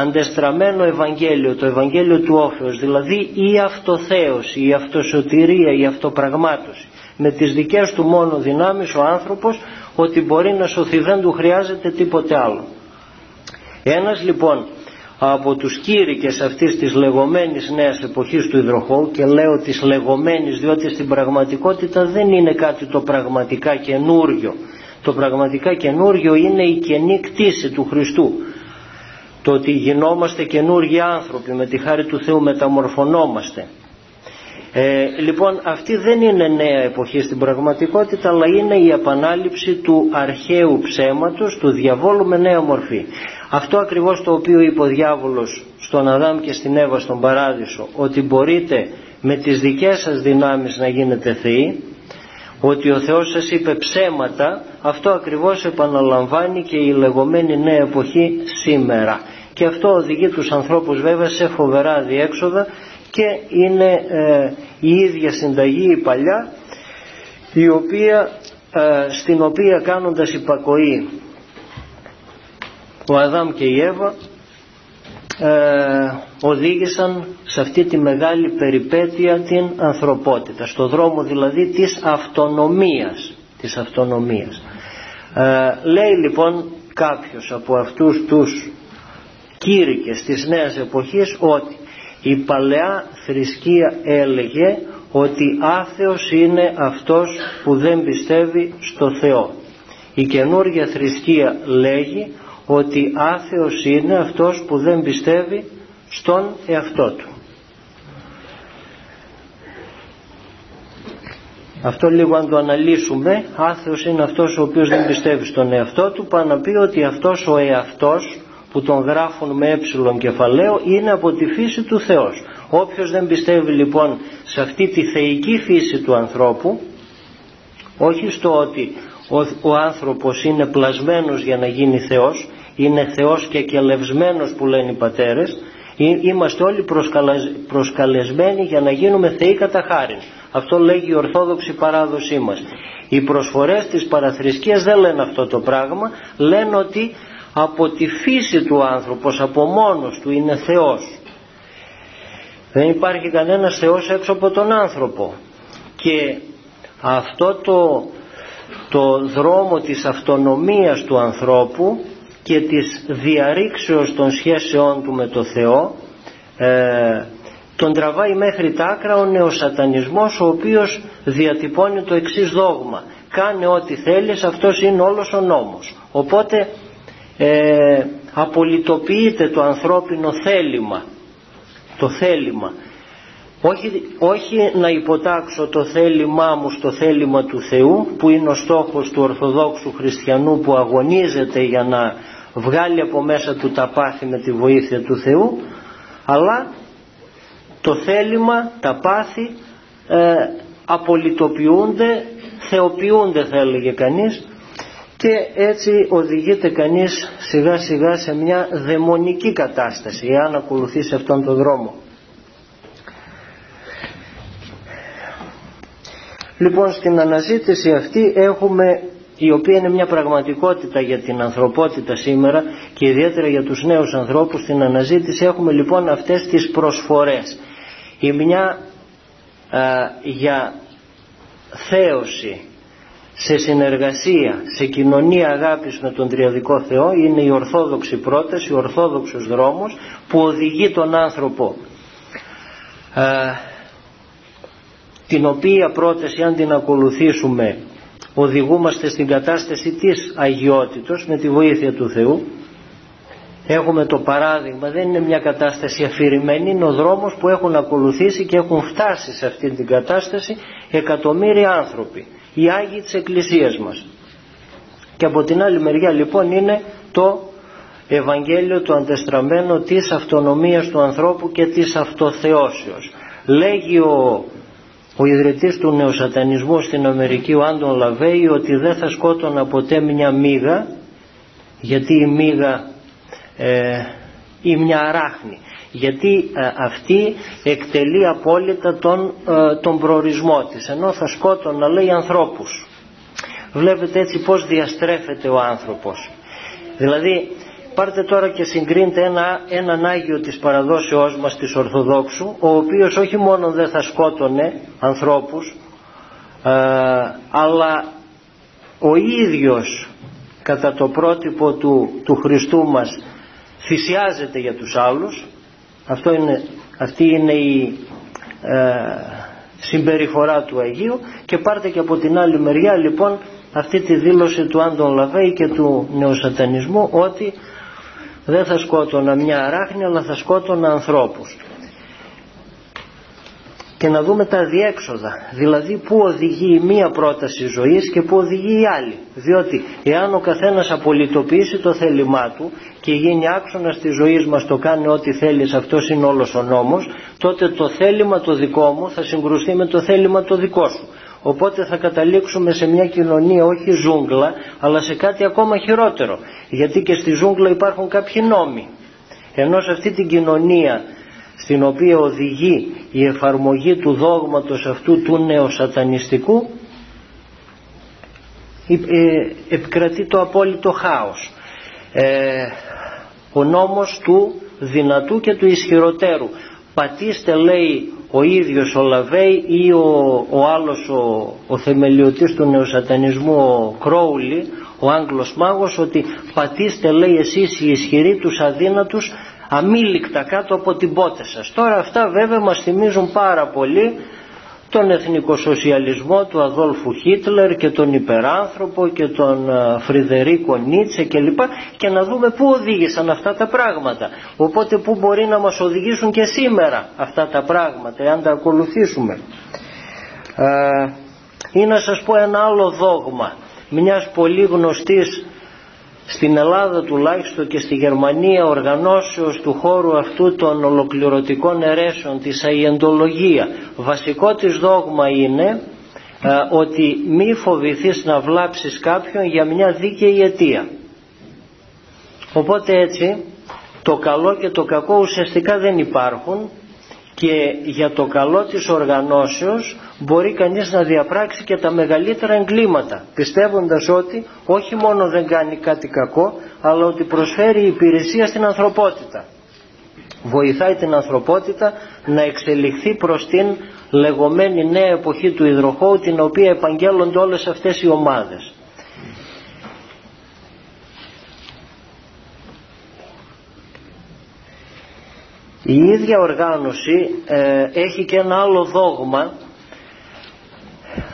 αντεστραμμένο Ευαγγέλιο, το Ευαγγέλιο του Όφεως, δηλαδή η αυτοθέωση, η αυτοσωτηρία, η αυτοπραγμάτωση. Με τις δικές του μόνο δυνάμεις ο άνθρωπος ότι μπορεί να σωθεί, δεν του χρειάζεται τίποτε άλλο. Ένας λοιπόν από τους κήρυκες αυτής της λεγόμενης νέας εποχής του υδροχώου και λέω της λεγόμενης διότι στην πραγματικότητα δεν είναι κάτι το πραγματικά καινούριο. Το πραγματικά καινούριο είναι η καινή κτήση του Χριστού. Το ότι γινόμαστε καινούργιοι άνθρωποι με τη χάρη του Θεού μεταμορφωνόμαστε. Ε, λοιπόν αυτή δεν είναι νέα εποχή στην πραγματικότητα αλλά είναι η επανάληψη του αρχαίου ψέματος, του διαβόλου με νέα μορφή. Αυτό ακριβώς το οποίο είπε ο διάβολος στον Αδάμ και στην Εύα στον Παράδεισο ότι μπορείτε με τις δικές σας δυνάμεις να γίνετε θεοί ότι ο Θεός σας είπε ψέματα αυτό ακριβώς επαναλαμβάνει και η λεγόμενη νέα εποχή σήμερα και αυτό οδηγεί τους ανθρώπους βέβαια σε φοβερά διέξοδα και είναι ε, η ίδια συνταγή η παλιά η οποία, ε, στην οποία κάνοντας υπακοή ο Αδάμ και η Εύα ε, οδήγησαν σε αυτή τη μεγάλη περιπέτεια την ανθρωπότητα στο δρόμο δηλαδή της αυτονομίας της αυτονομίας. Ε, λέει λοιπόν κάποιος από αυτούς τους κήρυκες της νέας εποχής ότι η παλαιά θρησκεία έλεγε ότι άθεος είναι αυτός που δεν πιστεύει στο Θεό. Η καινούργια θρησκεία λέγει ότι άθεος είναι αυτός που δεν πιστεύει στον εαυτό του. Αυτό λίγο αν το αναλύσουμε, άθεος είναι αυτός ο οποίος δεν πιστεύει στον εαυτό του, πάει να πει ότι αυτός ο εαυτός που τον γράφουν με ε κεφαλαίο είναι από τη φύση του Θεός. Όποιος δεν πιστεύει λοιπόν σε αυτή τη θεϊκή φύση του ανθρώπου, όχι στο ότι ο, ο άνθρωπος είναι πλασμένος για να γίνει Θεός, είναι Θεός και κελευσμένος που λένε οι πατέρες, είμαστε όλοι προσκαλεσμένοι για να γίνουμε θεοί κατά χάριν. Αυτό λέγει η Ορθόδοξη παράδοσή μας. Οι προσφορές της παραθρησκείας δεν λένε αυτό το πράγμα, λένε ότι από τη φύση του άνθρωπος, από μόνος του είναι Θεός. Δεν υπάρχει κανένας Θεός έξω από τον άνθρωπο. Και αυτό το, το δρόμο της αυτονομίας του ανθρώπου και της διαρρήξεως των σχέσεών του με το Θεό ε, τον τραβάει μέχρι τα άκρα ο νεοσατανισμός ο οποίος διατυπώνει το εξής δόγμα κάνε ό,τι θέλεις αυτός είναι όλος ο νόμος οπότε ε, απολυτοποιείται το ανθρώπινο θέλημα. Το θέλημα. Όχι, όχι να υποτάξω το θέλημά μου στο θέλημα του Θεού που είναι ο στόχος του Ορθοδόξου Χριστιανού που αγωνίζεται για να βγάλει από μέσα του τα πάθη με τη βοήθεια του Θεού αλλά το θέλημα, τα πάθη ε, απολυτοποιούνται, θεοποιούνται θα έλεγε κανείς και έτσι οδηγείται κανείς σιγά σιγά σε μια δαιμονική κατάσταση εάν ακολουθήσει αυτόν τον δρόμο. Λοιπόν στην αναζήτηση αυτή έχουμε η οποία είναι μια πραγματικότητα για την ανθρωπότητα σήμερα και ιδιαίτερα για τους νέους ανθρώπους στην αναζήτηση έχουμε λοιπόν αυτές τις προσφορές η μια για θέωση σε συνεργασία, σε κοινωνία αγάπης με τον Τριαδικό Θεό είναι η ορθόδοξη πρόταση, ο ορθόδοξος δρόμος που οδηγεί τον άνθρωπο την οποία πρόταση αν την ακολουθήσουμε οδηγούμαστε στην κατάσταση της αγιότητος με τη βοήθεια του Θεού. Έχουμε το παράδειγμα δεν είναι μια κατάσταση αφηρημένη είναι ο δρόμος που έχουν ακολουθήσει και έχουν φτάσει σε αυτή την κατάσταση εκατομμύρια άνθρωποι οι Άγιοι της Εκκλησίας μας. Και από την άλλη μεριά λοιπόν είναι το Ευαγγέλιο του αντεστραμμένο της αυτονομίας του ανθρώπου και της αυτοθεώσεως. Λέγει ο ο ιδρυτής του νεοσατανισμού στην Αμερική ο Άντων Λαβέη ότι δεν θα σκότωνα ποτέ μια μύγα γιατί η μύγα ε, ή μια αράχνη γιατί ε, αυτή εκτελεί απόλυτα τον, ε, τον προορισμό της ενώ θα σκότωνα λέει ανθρώπους. Βλέπετε έτσι πως διαστρέφεται ο άνθρωπος. Δηλαδή πάρτε τώρα και συγκρίνετε ένα, έναν Άγιο της παραδόσεώς μας της Ορθοδόξου ο οποίος όχι μόνο δεν θα σκότωνε ανθρώπους ε, αλλά ο ίδιος κατά το πρότυπο του, του Χριστού μας θυσιάζεται για τους άλλους αυτό είναι, αυτή είναι η ε, συμπεριφορά του Αγίου. Και πάρτε και από την άλλη μεριά λοιπόν αυτή τη δήλωση του Άντων Λαβέη και του νεοσατανισμού ότι δεν θα σκότωνα μια αράχνη αλλά θα σκότωνα ανθρώπους και να δούμε τα διέξοδα δηλαδή που οδηγεί η μία πρόταση ζωής και που οδηγεί η άλλη διότι εάν ο καθένας απολυτοποιήσει το θέλημά του και γίνει άξονας της ζωής μας το κάνει ό,τι θέλεις αυτός είναι όλος ο νόμος τότε το θέλημα το δικό μου θα συγκρουστεί με το θέλημα το δικό σου Οπότε θα καταλήξουμε σε μια κοινωνία όχι ζούγκλα αλλά σε κάτι ακόμα χειρότερο. Γιατί και στη ζούγκλα υπάρχουν κάποιοι νόμοι. Ενώ σε αυτή την κοινωνία στην οποία οδηγεί η εφαρμογή του δόγματος αυτού του νεοσατανιστικού ε, επικρατεί το απόλυτο χάος. Ε, ο νόμος του δυνατού και του ισχυροτέρου. Πατήστε λέει ο ίδιος ο Λαβέη ή ο, ο άλλος ο, ο θεμελιωτής του νεοσατανισμού ο Κρόουλη, ο Άγγλος μάγος ότι πατήστε λέει εσείς οι ισχυροί τους αδύνατους αμήλικτα κάτω από την πότε σας. Τώρα αυτά βέβαια μας θυμίζουν πάρα πολύ τον εθνικοσοσιαλισμό του Αδόλφου Χίτλερ και τον υπεράνθρωπο και τον ε, Φρυδερίκο Νίτσε κλπ. Και να δούμε πού οδήγησαν αυτά τα πράγματα. Οπότε πού μπορεί να μας οδηγήσουν και σήμερα αυτά τα πράγματα εάν τα ακολουθήσουμε. Ε, ή να σας πω ένα άλλο δόγμα μιας πολύ γνωστής στην Ελλάδα τουλάχιστον και στη Γερμανία οργανώσεως του χώρου αυτού των ολοκληρωτικών αιρέσεων της αιεντολογία. Βασικό της δόγμα είναι ε, ότι μη φοβηθείς να βλάψεις κάποιον για μια δίκαιη αιτία. Οπότε έτσι το καλό και το κακό ουσιαστικά δεν υπάρχουν και για το καλό της οργανώσεως μπορεί κανείς να διαπράξει και τα μεγαλύτερα εγκλήματα πιστεύοντας ότι όχι μόνο δεν κάνει κάτι κακό αλλά ότι προσφέρει υπηρεσία στην ανθρωπότητα. Βοηθάει την ανθρωπότητα να εξελιχθεί προς την λεγόμενη νέα εποχή του υδροχώου την οποία επαγγέλλονται όλες αυτές οι ομάδες Η ίδια οργάνωση ε, έχει και ένα άλλο δόγμα.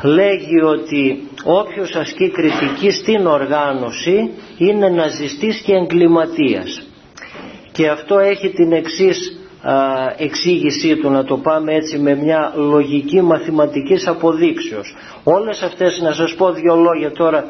Λέγει ότι όποιος ασκεί κριτική στην οργάνωση είναι ναζιστής και εγκληματίας. Και αυτό έχει την εξής εξήγησή του να το πάμε έτσι με μια λογική μαθηματικής αποδείξεως. Όλες αυτές να σας πω δύο λόγια τώρα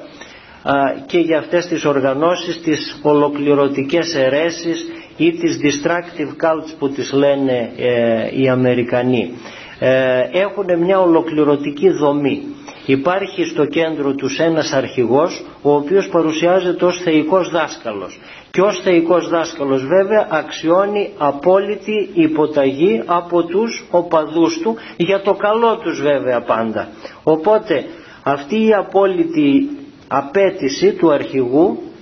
και για αυτές τις οργανώσεις τις ολοκληρωτικές αιρέσεις ή τις distractive cults που τις λένε ε, οι Αμερικανοί. Ε, έχουν μια ολοκληρωτική δομή. Υπάρχει στο κέντρο τους ένας αρχηγός ο οποίος παρουσιάζεται ως θεϊκός δάσκαλος. Και ως θεϊκός δάσκαλος βέβαια αξιώνει απόλυτη υποταγή από τους οπαδούς του για το καλό τους βέβαια πάντα. Οπότε αυτή η απόλυτη απέτηση του αρχηγού ε,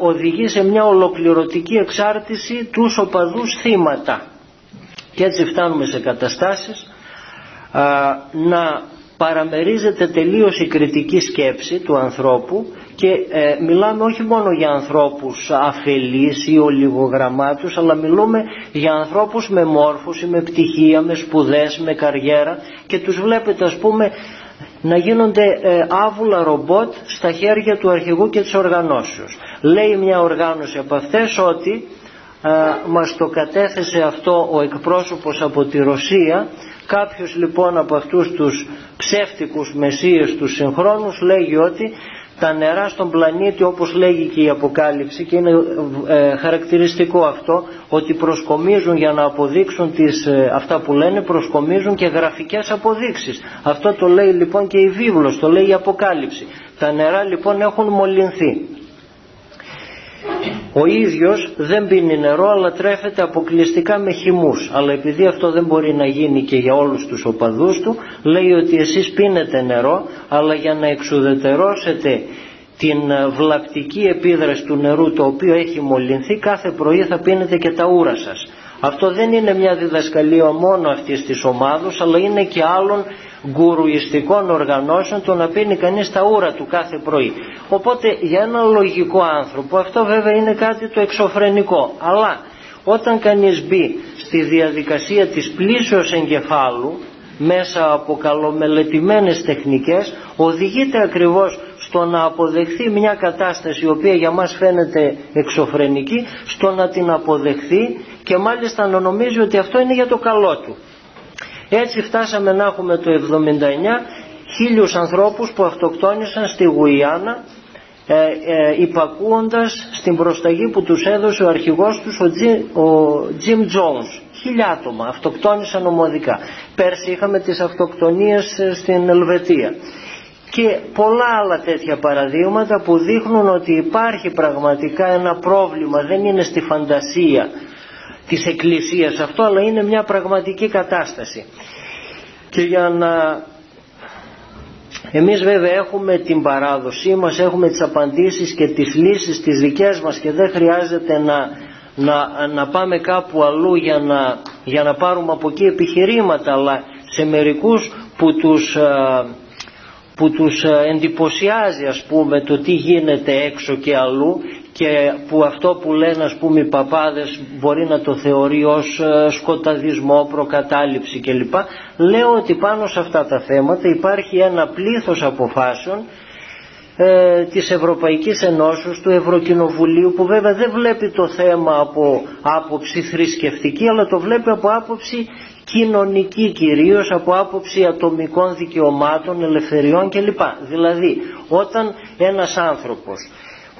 οδηγεί σε μια ολοκληρωτική εξάρτηση τους οπαδούς θύματα. Και έτσι φτάνουμε σε καταστάσεις ε, να παραμερίζεται τελείως η κριτική σκέψη του ανθρώπου και ε, μιλάμε όχι μόνο για ανθρώπους αφελείς ή ολιγογραμμάτους αλλά μιλούμε για ανθρώπους με μόρφωση, με πτυχία, με σπουδές, με καριέρα και τους βλέπετε ας πούμε να γίνονται ε, άβουλα ρομπότ στα χέρια του αρχηγού και της οργανώσεως. Λέει μια οργάνωση από αυτές ότι ε, μας το κατέθεσε αυτό ο εκπρόσωπος από τη Ρωσία κάποιος λοιπόν από αυτούς τους ψεύτικους μεσίες τους συγχρόνους λέγει ότι τα νερά στον πλανήτη όπως λέγει και η Αποκάλυψη και είναι ε, χαρακτηριστικό αυτό ότι προσκομίζουν για να αποδείξουν τις, ε, αυτά που λένε προσκομίζουν και γραφικές αποδείξεις. Αυτό το λέει λοιπόν και η βίβλος το λέει η Αποκάλυψη. Τα νερά λοιπόν έχουν μολυνθεί ο ίδιος δεν πίνει νερό αλλά τρέφεται αποκλειστικά με χυμούς. Αλλά επειδή αυτό δεν μπορεί να γίνει και για όλους τους οπαδούς του λέει ότι εσείς πίνετε νερό αλλά για να εξουδετερώσετε την βλαπτική επίδραση του νερού το οποίο έχει μολυνθεί κάθε πρωί θα πίνετε και τα ούρα σας. Αυτό δεν είναι μια διδασκαλία μόνο αυτής της ομάδος αλλά είναι και άλλων γκουρουιστικών οργανώσεων το να πίνει κανείς τα ούρα του κάθε πρωί. Οπότε για ένα λογικό άνθρωπο αυτό βέβαια είναι κάτι το εξωφρενικό. Αλλά όταν κανείς μπει στη διαδικασία της πλήσεως εγκεφάλου μέσα από καλομελετημένες τεχνικές οδηγείται ακριβώς στο να αποδεχθεί μια κατάσταση η οποία για μας φαίνεται εξωφρενική στο να την αποδεχθεί και μάλιστα να νομίζει ότι αυτό είναι για το καλό του. Έτσι φτάσαμε να έχουμε το 79 χίλιους ανθρώπους που αυτοκτόνησαν στη Γουιάννα ε, ε, υπακούοντας στην προσταγή που τους έδωσε ο αρχηγός τους ο, Τζι, ο Jim Jones. Χίλια άτομα αυτοκτόνησαν ομοδικά. Πέρσι είχαμε τις αυτοκτονίες ε, στην Ελβετία. Και πολλά άλλα τέτοια παραδείγματα που δείχνουν ότι υπάρχει πραγματικά ένα πρόβλημα, δεν είναι στη φαντασία της Εκκλησίας. Αυτό αλλά είναι μια πραγματική κατάσταση. Και για να εμείς βέβαια έχουμε την παράδοσή μας έχουμε τις απαντήσεις και τις λύσεις τις δικές μας και δεν χρειάζεται να, να, να πάμε κάπου αλλού για να, για να πάρουμε από εκεί επιχειρήματα αλλά σε μερικούς που τους, ε, που τους ε, εντυπωσιάζει ας πούμε το τι γίνεται έξω και αλλού και που αυτό που λένε ας πούμε οι παπάδες μπορεί να το θεωρεί ως ε, σκοταδισμό, προκατάληψη κλπ. Λέω ότι πάνω σε αυτά τα θέματα υπάρχει ένα πλήθος αποφάσεων ε, της Ευρωπαϊκής Ενώσεως, του Ευρωκοινοβουλίου που βέβαια δεν βλέπει το θέμα από άποψη θρησκευτική αλλά το βλέπει από άποψη κοινωνική κυρίως από άποψη ατομικών δικαιωμάτων, ελευθεριών κλπ. Δηλαδή όταν ένας άνθρωπος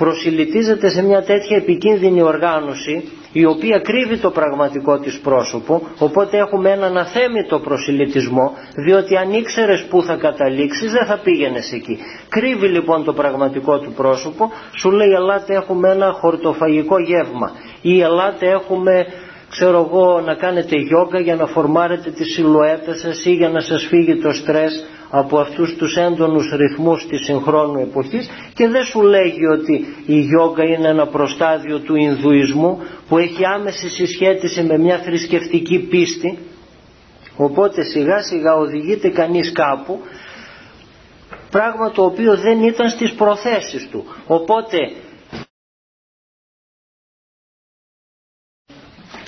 προσιλητίζεται σε μια τέτοια επικίνδυνη οργάνωση η οποία κρύβει το πραγματικό της πρόσωπο οπότε έχουμε έναν αθέμητο προσιλητισμό διότι αν ήξερες που θα καταλήξεις δεν θα πήγαινες εκεί. Κρύβει λοιπόν το πραγματικό του πρόσωπο σου λέει ελάτε έχουμε ένα χορτοφαγικό γεύμα ή ελάτε έχουμε ξέρω εγώ να κάνετε γιόγκα για να φορμάρετε τη σιλουέτα σας ή για να σας φύγει το στρες από αυτούς τους έντονους ρυθμούς της συγχρόνου εποχής και δεν σου λέγει ότι η γιόγκα είναι ένα προστάδιο του Ινδουισμού που έχει άμεση συσχέτιση με μια θρησκευτική πίστη. Οπότε σιγά σιγά οδηγείται κανείς κάπου πράγμα το οποίο δεν ήταν στις προθέσεις του. Οπότε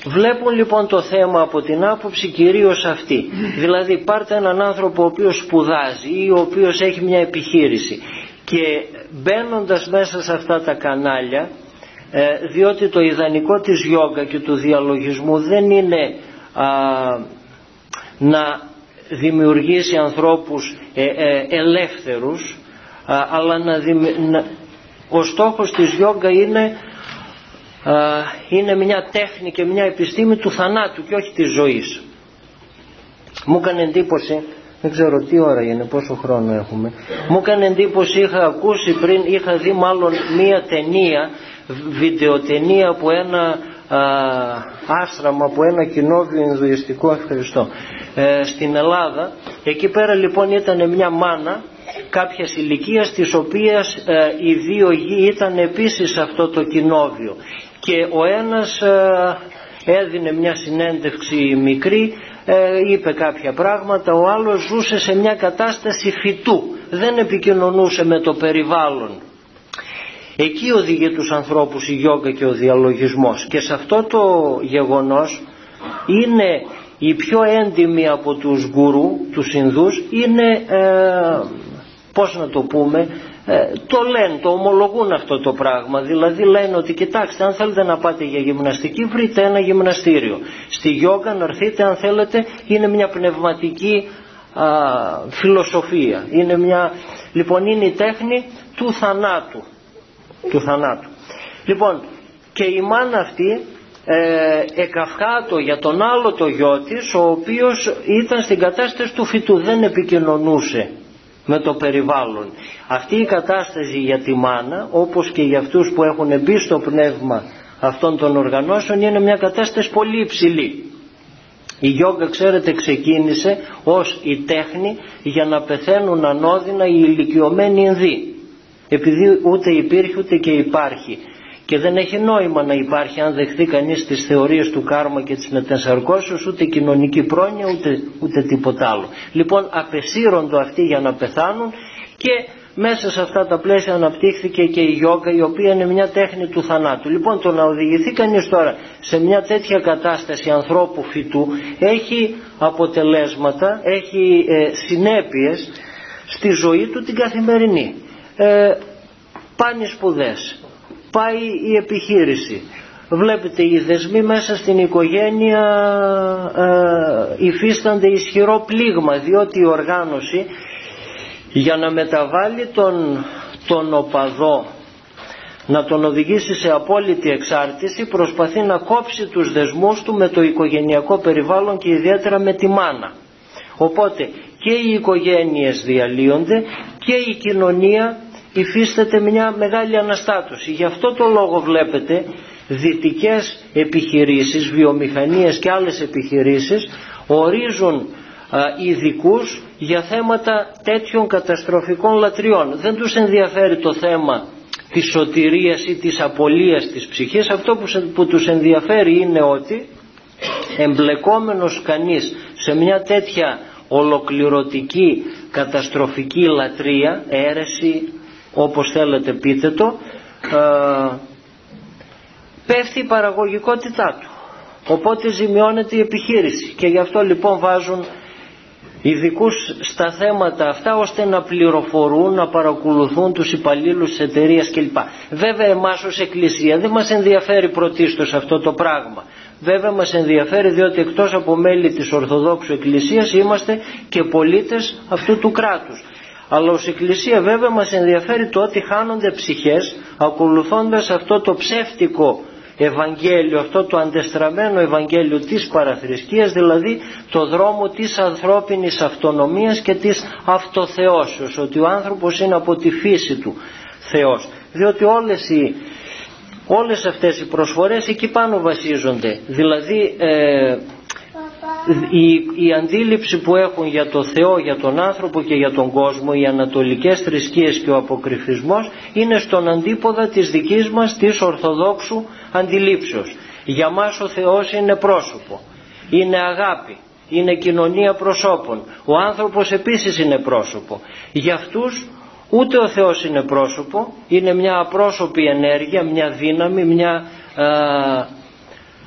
Βλέπουν λοιπόν το θέμα από την άποψη κυρίως αυτή. Δηλαδή πάρτε έναν άνθρωπο ο οποίος σπουδάζει ή ο οποίος έχει μια επιχείρηση και μπαίνοντας μέσα σε αυτά τα κανάλια ε, διότι το ιδανικό της γιόγκα και του διαλογισμού δεν είναι να δημιουργήσει ανθρώπους ε, ε, ελεύθερους αλλά να, να, ο στόχος της γιόγκα είναι είναι μια τέχνη και μια επιστήμη του θανάτου και όχι της ζωής. Μου έκανε εντύπωση, δεν ξέρω τι ώρα είναι, πόσο χρόνο έχουμε. Μου έκανε εντύπωση, είχα ακούσει πριν, είχα δει μάλλον μία ταινία, βιντεοτενία από ένα α, άστραμα, από ένα κοινόβιο Ινδουιστικό, ευχαριστώ, ε, στην Ελλάδα. Εκεί πέρα λοιπόν ήταν μια μάνα κάποιας ηλικίας της οποίας ε, οι δύο γη ήταν επίσης σε αυτό το κοινόβιο και ο ένας ε, έδινε μια συνέντευξη μικρή ε, είπε κάποια πράγματα ο άλλος ζούσε σε μια κατάσταση φυτού δεν επικοινωνούσε με το περιβάλλον. Εκεί οδηγεί τους ανθρώπους η γιόγκα και ο διαλογισμός. Και σε αυτό το γεγονός είναι η πιο έντιμοι από τους γκουρού, τους Ινδούς είναι ε, πώς να το πούμε ε, το λένε, το ομολογούν αυτό το πράγμα. Δηλαδή λένε ότι κοιτάξτε αν θέλετε να πάτε για γυμναστική βρείτε ένα γυμναστήριο. Στη γιόγκα να έρθετε αν θέλετε είναι μια πνευματική α, φιλοσοφία. Είναι μια, λοιπόν είναι η τέχνη του θανάτου. Του θανάτου. Λοιπόν και η μάνα αυτή ε, εκαυχάτο για τον άλλο το γιο της ο οποίος ήταν στην κατάσταση του φυτού. Δεν επικοινωνούσε με το περιβάλλον. Αυτή η κατάσταση για τη μάνα όπως και για αυτούς που έχουν μπει στο πνεύμα αυτών των οργανώσεων είναι μια κατάσταση πολύ υψηλή. Η γιόγκα ξέρετε ξεκίνησε ως η τέχνη για να πεθαίνουν ανώδυνα οι ηλικιωμένοι Ινδοί επειδή ούτε υπήρχε ούτε και υπάρχει και δεν έχει νόημα να υπάρχει αν δεχθεί κανείς τις θεωρίες του κάρμα και της μετασαρκώσεως ούτε κοινωνική πρόνοια ούτε, ούτε τίποτα άλλο. Λοιπόν απεσύροντο αυτοί για να πεθάνουν και μέσα σε αυτά τα πλαίσια αναπτύχθηκε και η γιόγκα η οποία είναι μια τέχνη του θανάτου. Λοιπόν το να οδηγηθεί κανείς τώρα σε μια τέτοια κατάσταση ανθρώπου φυτού έχει αποτελέσματα, έχει ε, συνέπειες στη ζωή του την καθημερινή. Ε, πάνε σπουδές, πάει η επιχείρηση. Βλέπετε οι δεσμοί μέσα στην οικογένεια ε, υφίστανται ισχυρό πλήγμα διότι η οργάνωση για να μεταβάλει τον, τον οπαδό να τον οδηγήσει σε απόλυτη εξάρτηση προσπαθεί να κόψει τους δεσμούς του με το οικογενειακό περιβάλλον και ιδιαίτερα με τη μάνα. Οπότε και οι οικογένειες διαλύονται και η κοινωνία υφίσταται μια μεγάλη αναστάτωση. Γι' αυτό το λόγο βλέπετε δυτικές επιχειρήσεις, βιομηχανίες και άλλες επιχειρήσεις ορίζουν ειδικούς για θέματα τέτοιων καταστροφικών λατριών. Δεν τους ενδιαφέρει το θέμα της σωτηρίας ή της απολίας της ψυχής αυτό που, που τους ενδιαφέρει είναι ότι εμπλεκόμενος κανείς σε μια τέτοια ολοκληρωτική καταστροφική λατρεία, αίρεση όπως θέλετε πείτε το ε, πέφτει η παραγωγικότητά του οπότε ζημιώνεται η επιχείρηση και γι' αυτό λοιπόν βάζουν ειδικούς στα θέματα αυτά ώστε να πληροφορούν, να παρακολουθούν τους υπαλλήλους της εταιρείας κλπ. Βέβαια εμάς ως Εκκλησία δεν μας ενδιαφέρει πρωτίστως αυτό το πράγμα. Βέβαια μας ενδιαφέρει διότι εκτός από μέλη της Ορθοδόξου Εκκλησίας είμαστε και πολίτες αυτού του κράτους. Αλλά ως Εκκλησία βέβαια μας ενδιαφέρει το ότι χάνονται ψυχές ακολουθώντας αυτό το ψεύτικο Ευαγγέλιο, αυτό το αντεστραμμένο Ευαγγέλιο της παραθρησκείας, δηλαδή το δρόμο της ανθρώπινης αυτονομίας και της αυτοθεώσεως, ότι ο άνθρωπος είναι από τη φύση του Θεός. Διότι όλες οι, όλες αυτές οι προσφορές εκεί πάνω βασίζονται. Δηλαδή ε, η, η αντίληψη που έχουν για το Θεό, για τον άνθρωπο και για τον κόσμο, οι ανατολικές θρησκείες και ο αποκρυφισμός είναι στον αντίποδα της δικής μας της Ορθοδόξου αντιλήψεως. Για μας ο Θεός είναι πρόσωπο, είναι αγάπη, είναι κοινωνία προσώπων. Ο άνθρωπος επίσης είναι πρόσωπο. Για αυτούς ούτε ο Θεός είναι πρόσωπο, είναι μια απρόσωπη ενέργεια, μια δύναμη, μια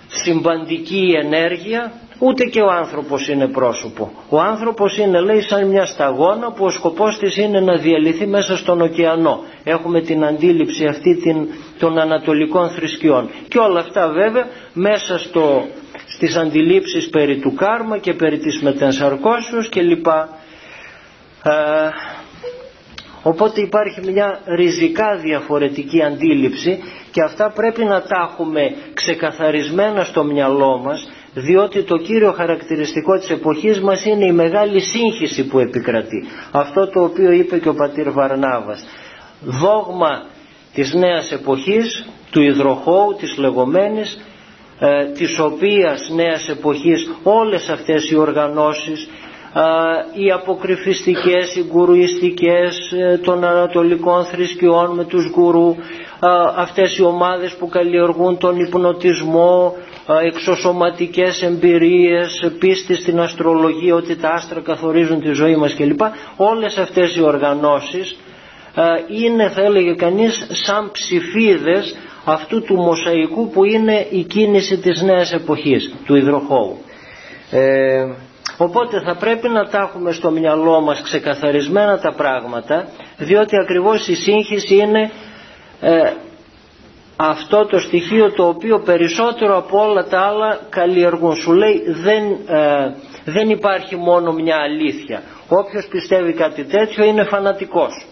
συμπαντική ενέργεια ούτε και ο άνθρωπος είναι πρόσωπο. Ο άνθρωπος είναι λέει σαν μια σταγόνα που ο σκοπός της είναι να διαλυθεί μέσα στον ωκεανό. Έχουμε την αντίληψη αυτή την, των ανατολικών θρησκειών. Και όλα αυτά βέβαια μέσα στο, στις αντιλήψεις περί του κάρμα και περί της μετενσαρκώσεως κλπ. Ε, οπότε υπάρχει μια ριζικά διαφορετική αντίληψη και αυτά πρέπει να τα έχουμε ξεκαθαρισμένα στο μυαλό μας διότι το κύριο χαρακτηριστικό της εποχής μας είναι η μεγάλη σύγχυση που επικρατεί. Αυτό το οποίο είπε και ο πατήρ Βαρνάβας. Δόγμα της νέας εποχής, του υδροχώου, της λεγόμενης, ε, της οποίας νέας εποχής όλες αυτές οι οργανώσεις ε, οι αποκρυφιστικές, οι γκουρουιστικές ε, των ανατολικών θρησκειών με τους γκουρού ε, αυτές οι ομάδες που καλλιεργούν τον υπνοτισμό εξωσωματικές εμπειρίες πίστης στην αστρολογία ότι τα άστρα καθορίζουν τη ζωή μας κλπ. Όλες αυτές οι οργανώσεις είναι θα έλεγε κανείς σαν ψηφίδες αυτού του μοσαϊκού που είναι η κίνηση της νέας εποχής του υδροχώου. Ε, Οπότε θα πρέπει να τα έχουμε στο μυαλό μας ξεκαθαρισμένα τα πράγματα διότι ακριβώς η σύγχυση είναι ε, αυτό το στοιχείο το οποίο περισσότερο από όλα τα άλλα καλλιεργούν. Σου λέει δεν, ε, δεν υπάρχει μόνο μια αλήθεια. Όποιος πιστεύει κάτι τέτοιο είναι φανατικός.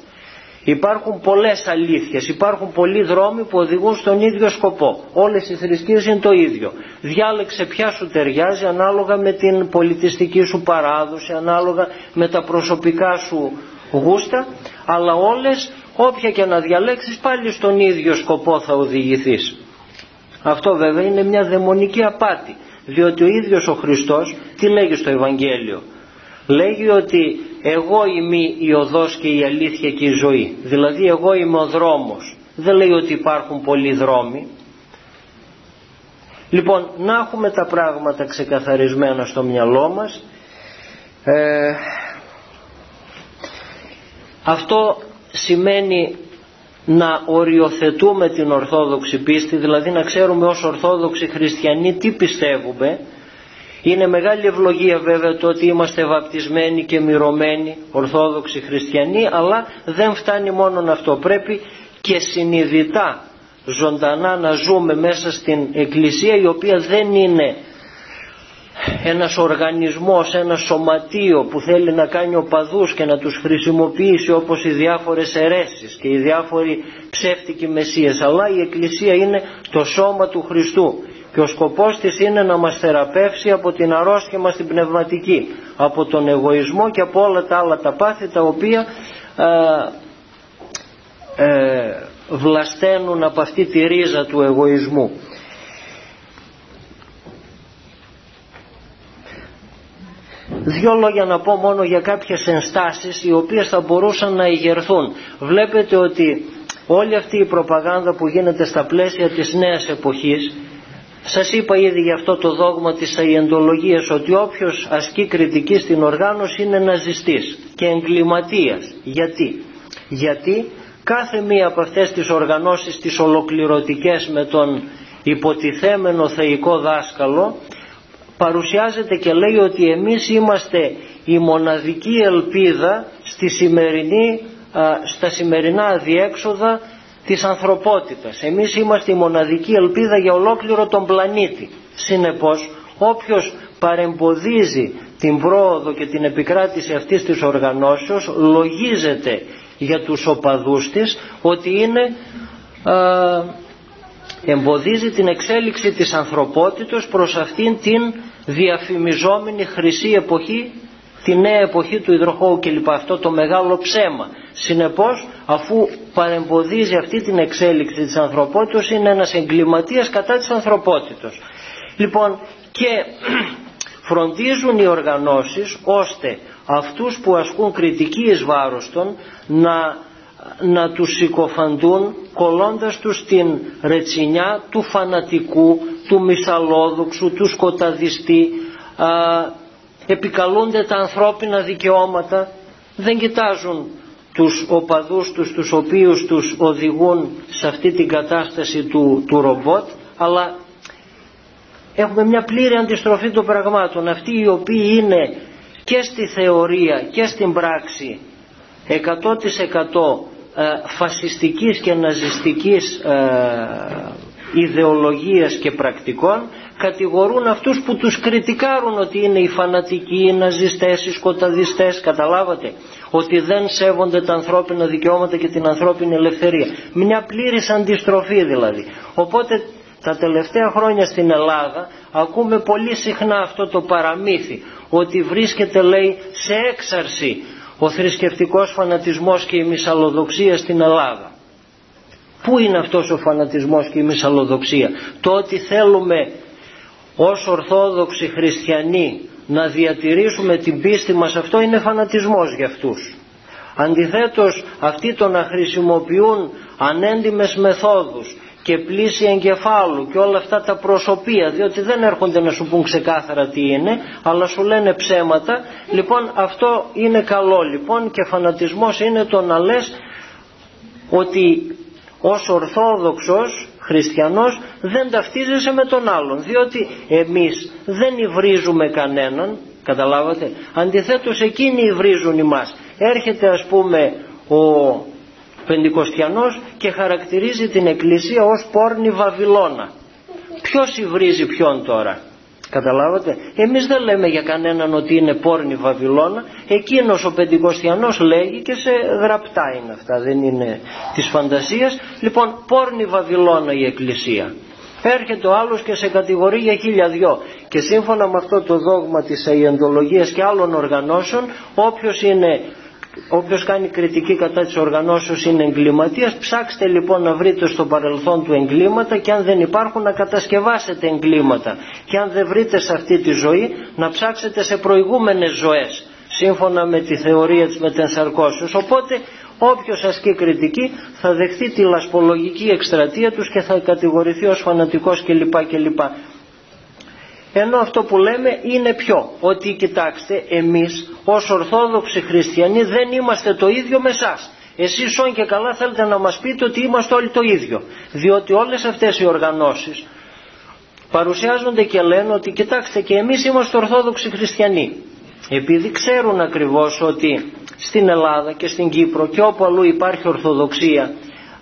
Υπάρχουν πολλές αλήθειες, υπάρχουν πολλοί δρόμοι που οδηγούν στον ίδιο σκοπό. Όλες οι θρησκείες είναι το ίδιο. Διάλεξε ποια σου ταιριάζει ανάλογα με την πολιτιστική σου παράδοση, ανάλογα με τα προσωπικά σου γούστα, αλλά όλες όποια και να διαλέξεις πάλι στον ίδιο σκοπό θα οδηγηθείς. Αυτό βέβαια είναι μια δαιμονική απάτη, διότι ο ίδιος ο Χριστός τι λέγει στο Ευαγγέλιο; Λέγει ότι εγώ είμαι η οδός και η αλήθεια και η ζωή. Δηλαδή εγώ είμαι ο δρόμος. Δεν λέει ότι υπάρχουν πολλοί δρόμοι. Λοιπόν, να έχουμε τα πράγματα ξεκαθαρισμένα στο μυαλό μας. Ε, αυτό σημαίνει να οριοθετούμε την Ορθόδοξη πίστη, δηλαδή να ξέρουμε ως Ορθόδοξοι Χριστιανοί τι πιστεύουμε είναι μεγάλη ευλογία βέβαια το ότι είμαστε βαπτισμένοι και μυρωμένοι Ορθόδοξοι Χριστιανοί αλλά δεν φτάνει μόνο αυτό. Πρέπει και συνειδητά ζωντανά να ζούμε μέσα στην Εκκλησία η οποία δεν είναι ένας οργανισμός, ένα σωματείο που θέλει να κάνει οπαδούς και να τους χρησιμοποιήσει όπως οι διάφορες αιρέσεις και οι διάφοροι ψεύτικοι μεσίες αλλά η Εκκλησία είναι το σώμα του Χριστού και ο σκοπός της είναι να μας θεραπεύσει από την αρρώστια μας την πνευματική από τον εγωισμό και από όλα τα άλλα τα πάθη τα οποία ε, ε, βλασταίνουν από αυτή τη ρίζα του εγωισμού Δύο λόγια να πω μόνο για κάποιες ενστάσεις οι οποίες θα μπορούσαν να ηγερθούν. Βλέπετε ότι όλη αυτή η προπαγάνδα που γίνεται στα πλαίσια της νέας εποχής σας είπα ήδη για αυτό το δόγμα της αιεντολογίας ότι όποιος ασκεί κριτική στην οργάνωση είναι ναζιστής και εγκληματίας. Γιατί; Γιατί κάθε μία από αυτές τις οργανώσεις τις ολοκληρωτικές με τον υποτιθέμενο θεϊκό δάσκαλο παρουσιάζεται και λέει ότι εμείς είμαστε η μοναδική ελπίδα στη σημερινή, στα σημερινά αδιέξοδα της ανθρωπότητας. Εμείς είμαστε η μοναδική ελπίδα για ολόκληρο τον πλανήτη. Συνεπώς όποιος παρεμποδίζει την πρόοδο και την επικράτηση αυτής της οργανώσεως λογίζεται για τους οπαδούς της ότι είναι εμποδίζει την εξέλιξη της ανθρωπότητος προς αυτήν την διαφημιζόμενη χρυσή εποχή τη νέα εποχή του υδροχώου κλπ. Αυτό το μεγάλο ψέμα. Συνεπώς αφού παρεμποδίζει αυτή την εξέλιξη της ανθρωπότητας είναι ένας εγκληματίας κατά της ανθρωπότητας. Λοιπόν και φροντίζουν οι οργανώσεις ώστε αυτούς που ασκούν κριτική εις βάρος των να, να τους συκοφαντούν κολλώντας τους την ρετσινιά του φανατικού, του μυσαλόδοξου, του σκοταδιστή α, επικαλούνται τα ανθρώπινα δικαιώματα δεν κοιτάζουν τους οπαδούς τους τους οποίους τους οδηγούν σε αυτή την κατάσταση του, του ρομπότ αλλά έχουμε μια πλήρη αντιστροφή των πραγμάτων. Αυτοί οι οποίοι είναι και στη θεωρία και στην πράξη 100% ε, φασιστικής και ναζιστικής ε, ιδεολογίας και πρακτικών κατηγορούν αυτούς που τους κριτικάρουν ότι είναι οι φανατικοί, οι ναζιστές, οι σκοταδιστές, καταλάβατε, ότι δεν σέβονται τα ανθρώπινα δικαιώματα και την ανθρώπινη ελευθερία. Μια πλήρης αντιστροφή δηλαδή. Οπότε τα τελευταία χρόνια στην Ελλάδα ακούμε πολύ συχνά αυτό το παραμύθι ότι βρίσκεται λέει σε έξαρση ο θρησκευτικός φανατισμός και η μυσαλλοδοξία στην Ελλάδα. Πού είναι αυτός ο φανατισμός και η μυσαλλοδοξία; Το ότι θέλουμε ως Ορθόδοξοι Χριστιανοί να διατηρήσουμε την πίστη μας αυτό είναι φανατισμός για αυτούς. Αντιθέτως αυτοί το να χρησιμοποιούν ανέντιμες μεθόδους και πλήση εγκεφάλου και όλα αυτά τα προσωπία διότι δεν έρχονται να σου πούν ξεκάθαρα τι είναι αλλά σου λένε ψέματα λοιπόν αυτό είναι καλό λοιπόν και φανατισμός είναι το να λες ότι ως Ορθόδοξος χριστιανός δεν ταυτίζεσαι με τον άλλον διότι εμείς δεν υβρίζουμε κανέναν καταλάβατε; Αντιθέτως εκείνοι υβρίζουν εμάς έρχεται ας πούμε ο Πεντηκοστιανός και χαρακτηρίζει την εκκλησία ως πόρνη Βαβυλώνα. Ποιος υβρίζει ποιον τώρα; Καταλάβατε; Εμείς δεν λέμε για κανέναν ότι είναι πόρνη Βαβυλώνα. Εκείνος ο Πεντηκοστιανός λέγει και σε γραπτά είναι αυτά. Δεν είναι της φαντασίας. Λοιπόν πόρνη Βαβυλώνα η Εκκλησία. Έρχεται ο άλλος και σε κατηγορεί για χίλια δυο. Και σύμφωνα με αυτό το δόγμα της Αιεντολογίας και άλλων οργανώσεων όποιος είναι Όποιος κάνει κριτική κατά της οργανώσεως είναι εγκληματίας. Ψάξτε λοιπόν να βρείτε στο παρελθόν του εγκλήματα και αν δεν υπάρχουν να κατασκευάσετε εγκλήματα. Και αν δεν βρείτε σε αυτή τη ζωή να ψάξετε σε προηγούμενες ζωές. Σύμφωνα με τη θεωρία της μετενσαρκώσεως. Οπότε όποιος ασκεί κριτική θα δεχθεί τη λασπολογική εκστρατεία τους και θα κατηγορηθεί ως φανατικός κλπ. κλπ. Ενώ αυτό που λέμε είναι ποιο; Ότι κοιτάξτε εμείς ως Ορθόδοξοι Χριστιανοί δεν είμαστε το ίδιο με εσάς. Εσείς όν και καλά θέλετε να μας πείτε ότι είμαστε όλοι το ίδιο. Διότι όλες αυτές οι οργανώσεις παρουσιάζονται και λένε ότι κοιτάξτε και εμείς είμαστε Ορθόδοξοι Χριστιανοί. Επειδή ξέρουν ακριβώς ότι στην Ελλάδα και στην Κύπρο και όπου αλλού υπάρχει Ορθοδοξία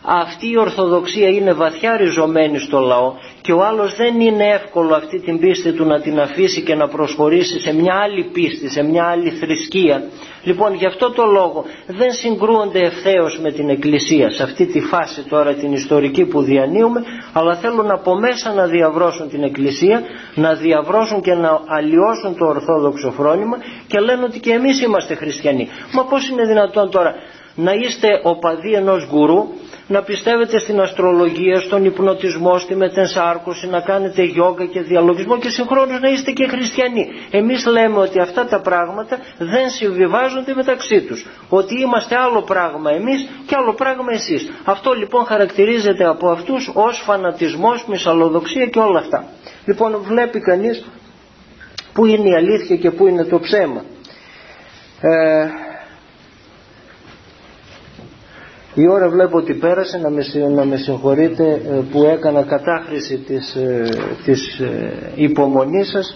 αυτή η Ορθοδοξία είναι βαθιά ριζωμένη στο λαό και ο άλλος δεν είναι εύκολο αυτή την πίστη του να την αφήσει και να προσχωρήσει σε μια άλλη πίστη, σε μια άλλη θρησκεία. Λοιπόν γι' αυτό το λόγο δεν συγκρούονται ευθέως με την Εκκλησία σε αυτή τη φάση τώρα την ιστορική που διανύουμε αλλά θέλουν από μέσα να διαβρώσουν την Εκκλησία, να διαβρώσουν και να αλλοιώσουν το Ορθόδοξο φρόνημα και λένε ότι και εμείς είμαστε χριστιανοί. Μα πώς είναι δυνατόν τώρα να είστε οπαδοί ενός γκουρού να πιστεύετε στην αστρολογία, στον υπνοτισμό, στη μετενσάρκωση, να κάνετε γιόγκα και διαλογισμό και συγχρόνως να είστε και χριστιανοί. Εμείς λέμε ότι αυτά τα πράγματα δεν συμβιβάζονται μεταξύ τους. Ότι είμαστε άλλο πράγμα εμείς και άλλο πράγμα εσείς. Αυτό λοιπόν χαρακτηρίζεται από αυτούς ως φανατισμός, μυσαλλοδοξία και όλα αυτά. Λοιπόν βλέπει κανείς πού είναι η αλήθεια και πού είναι το ψέμα. Ε, η ώρα βλέπω ότι πέρασε να με, να με συγχωρείτε ε, που έκανα κατάχρηση της, ε, της ε, υπομονής σας.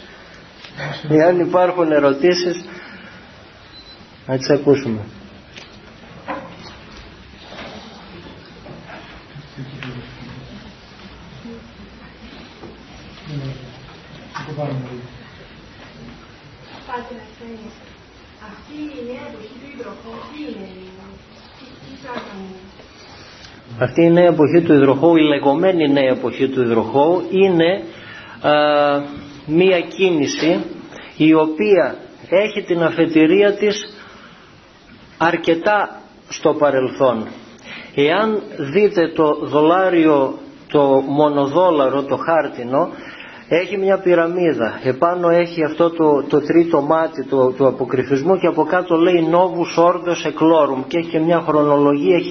Εάν υπάρχουν ερωτήσεις να τις ακούσουμε. Αυτή η νέα εποχή του υδροχώου τι είναι, αυτή η νέα εποχή του υδροχώου, η λεγόμενη νέα εποχή του υδροχώου είναι μία κίνηση η οποία έχει την αφετηρία της αρκετά στο παρελθόν. Εάν δείτε το δολάριο, το μονοδόλαρο, το χάρτινο, έχει μια πυραμίδα. Επάνω έχει αυτό το, το τρίτο μάτι του, του αποκρυφισμού και από κάτω λέει Novus Ordos Eclorum και έχει και μια χρονολογία 1789.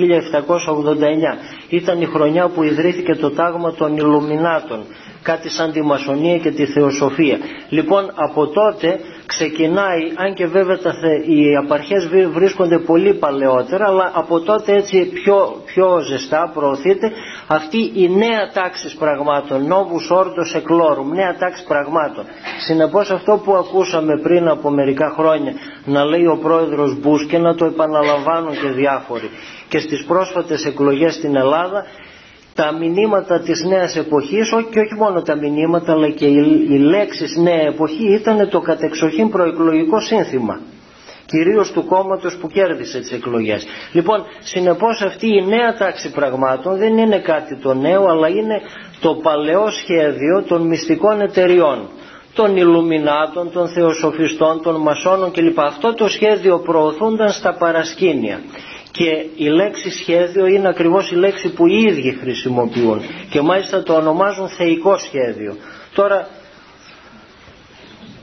Ήταν η χρονιά που ιδρύθηκε το τάγμα των Ιλουμινάτων κάτι σαν τη μασονία και τη θεοσοφία. Λοιπόν από τότε ξεκινάει, αν και βέβαια τα οι απαρχές βρίσκονται πολύ παλαιότερα, αλλά από τότε έτσι πιο, πιο ζεστά προωθείται αυτή η νέα τάξη πραγμάτων, novus ordos eclorum, νέα τάξη πραγμάτων. Συνεπώς αυτό που ακούσαμε πριν από μερικά χρόνια να λέει ο πρόεδρος Μπούς και να το επαναλαμβάνουν και διάφοροι και στις πρόσφατες εκλογές στην Ελλάδα τα μηνύματα της νέας εποχής και όχι μόνο τα μηνύματα αλλά και οι λέξεις νέα εποχή ήταν το κατεξοχήν προεκλογικό σύνθημα κυρίως του κόμματος που κέρδισε τις εκλογές. Λοιπόν, συνεπώς αυτή η νέα τάξη πραγμάτων δεν είναι κάτι το νέο αλλά είναι το παλαιό σχέδιο των μυστικών εταιριών των Ιλουμινάτων, των Θεοσοφιστών, των Μασόνων κλπ. Αυτό το σχέδιο προωθούνταν στα παρασκήνια και η λέξη σχέδιο είναι ακριβώς η λέξη που οι ίδιοι χρησιμοποιούν και μάλιστα το ονομάζουν θεϊκό σχέδιο. Τώρα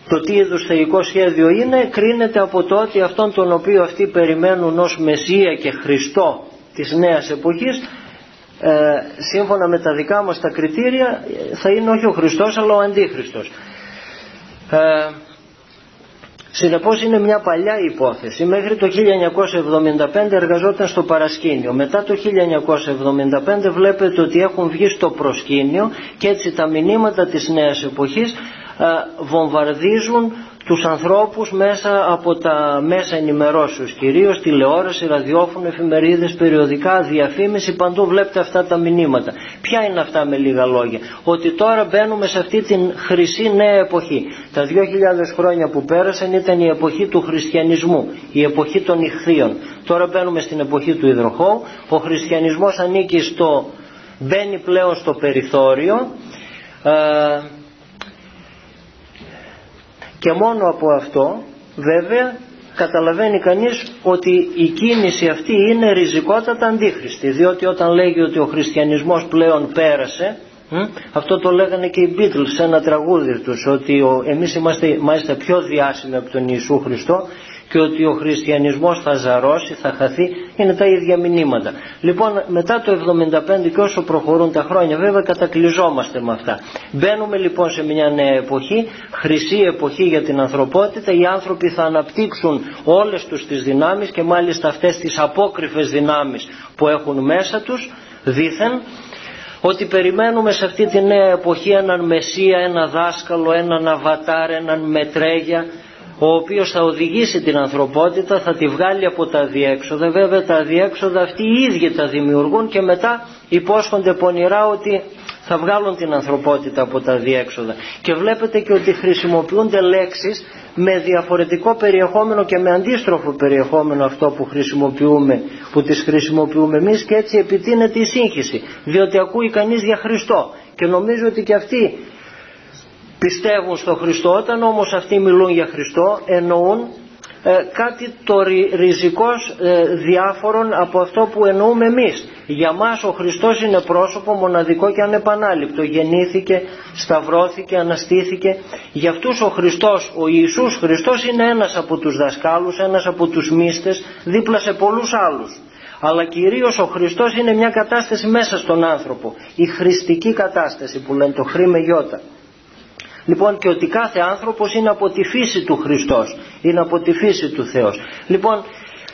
το τι είδους θεϊκό σχέδιο είναι κρίνεται από το ότι αυτόν τον οποίο αυτοί περιμένουν ως Μεσσία και Χριστό της νέας εποχής ε, σύμφωνα με τα δικά μας τα κριτήρια θα είναι όχι ο Χριστός αλλά ο Αντίχριστος. Ε, Συνεπώς είναι μια παλιά υπόθεση. Μέχρι το 1975 εργαζόταν στο παρασκήνιο. Μετά το 1975 βλέπετε ότι έχουν βγει στο προσκήνιο και έτσι τα μηνύματα της νέας εποχής βομβαρδίζουν τους ανθρώπους μέσα από τα μέσα ενημερώσεως κυρίως τηλεόραση, ραδιόφωνο, εφημερίδες, περιοδικά, διαφήμιση παντού βλέπετε αυτά τα μηνύματα. Ποια είναι αυτά με λίγα λόγια; Ότι τώρα μπαίνουμε σε αυτή την χρυσή νέα εποχή. Τα 2.000 χρόνια που πέρασαν ήταν η εποχή του χριστιανισμού η εποχή των ηχθείων. Τώρα μπαίνουμε στην εποχή του υδροχώου. Ο χριστιανισμός ανήκει στο μπαίνει πλέον στο περιθώριο. Ε, και μόνο από αυτό βέβαια καταλαβαίνει κανείς ότι η κίνηση αυτή είναι ριζικότατα αντίχρηστη. Διότι όταν λέγει ότι ο χριστιανισμός πλέον πέρασε αυτό το λέγανε και οι Beatles σε ένα τραγούδι τους ότι ο, εμείς είμαστε μάλιστα πιο διάσημοι από τον Ιησού Χριστό και ότι ο χριστιανισμός θα ζαρώσει, θα χαθεί, είναι τα ίδια μηνύματα. Λοιπόν, μετά το 75 και όσο προχωρούν τα χρόνια, βέβαια κατακλυζόμαστε με αυτά. Μπαίνουμε λοιπόν σε μια νέα εποχή, χρυσή εποχή για την ανθρωπότητα, οι άνθρωποι θα αναπτύξουν όλες τους τις δυνάμεις και μάλιστα αυτές τις απόκριφες δυνάμεις που έχουν μέσα τους, δήθεν, ότι περιμένουμε σε αυτή τη νέα εποχή έναν Μεσσία, ένα δάσκαλο, έναν Αβατάρ, έναν Μετρέγια, ο οποίος θα οδηγήσει την ανθρωπότητα, θα τη βγάλει από τα διέξοδα. Βέβαια τα διέξοδα αυτοί οι ίδιοι τα δημιουργούν και μετά υπόσχονται πονηρά ότι θα βγάλουν την ανθρωπότητα από τα διέξοδα. Και βλέπετε και ότι χρησιμοποιούνται λέξεις με διαφορετικό περιεχόμενο και με αντίστροφο περιεχόμενο αυτό που χρησιμοποιούμε, που τις χρησιμοποιούμε εμείς και έτσι επιτείνεται η σύγχυση. Διότι ακούει κανείς για Χριστό και νομίζω ότι και αυτοί πιστεύουν στο Χριστό όταν όμως αυτοί μιλούν για Χριστό εννοούν ε, κάτι το ριζικός ε, διάφορον από αυτό που εννοούμε εμείς. Για μας ο Χριστός είναι πρόσωπο μοναδικό και ανεπανάληπτο. Γεννήθηκε, σταυρώθηκε, αναστήθηκε. Για αυτούς ο Χριστός, ο Ιησούς Χριστός είναι ένας από τους δασκάλους, ένας από τους μύστες, δίπλα σε πολλούς άλλους. Αλλά κυρίως ο Χριστός είναι μια κατάσταση μέσα στον άνθρωπο. Η χριστική κατάσταση που λένε το χρήμε γιώτα. Λοιπόν και ότι κάθε άνθρωπος είναι από τη φύση του Χριστός, είναι από τη φύση του Θεός. Λοιπόν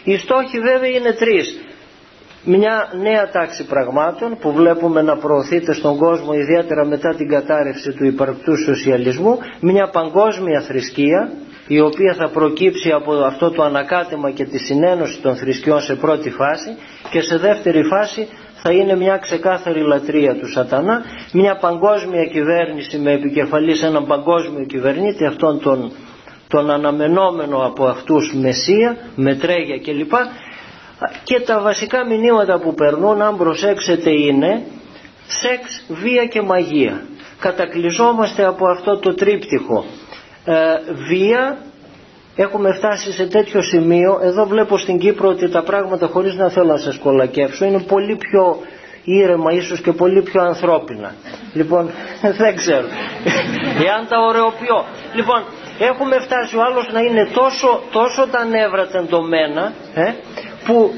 οι στόχοι βέβαια είναι τρεις. Μια νέα τάξη πραγμάτων που βλέπουμε να προωθείται στον κόσμο ιδιαίτερα μετά την κατάρρευση του υπαρκτού σοσιαλισμού, μια παγκόσμια θρησκεία η οποία θα προκύψει από αυτό το ανακάτεμα και τη συνένωση των θρησκειών σε πρώτη φάση και σε δεύτερη φάση θα είναι μια ξεκάθαρη λατρεία του σατανά, μια παγκόσμια κυβέρνηση με επικεφαλής σε έναν παγκόσμιο κυβερνήτη, αυτόν τον, τον αναμενόμενο από αυτούς Μεσσία, Μετρέγια κλπ. Και τα βασικά μηνύματα που περνούν, αν προσέξετε, είναι σεξ, βία και μαγεία. Κατακλυζόμαστε από αυτό το τρίπτυχο. Ε, βία, έχουμε φτάσει σε τέτοιο σημείο. Εδώ βλέπω στην Κύπρο ότι τα πράγματα χωρίς να θέλω να σας κολακεύσω είναι πολύ πιο ήρεμα ίσως και πολύ πιο ανθρώπινα. Λοιπόν δεν ξέρω. Εάν τα ωρεοποιώ. Λοιπόν έχουμε φτάσει. Ο άλλος να είναι τόσο, τόσο τα νεύρα τεντωμένα ε, που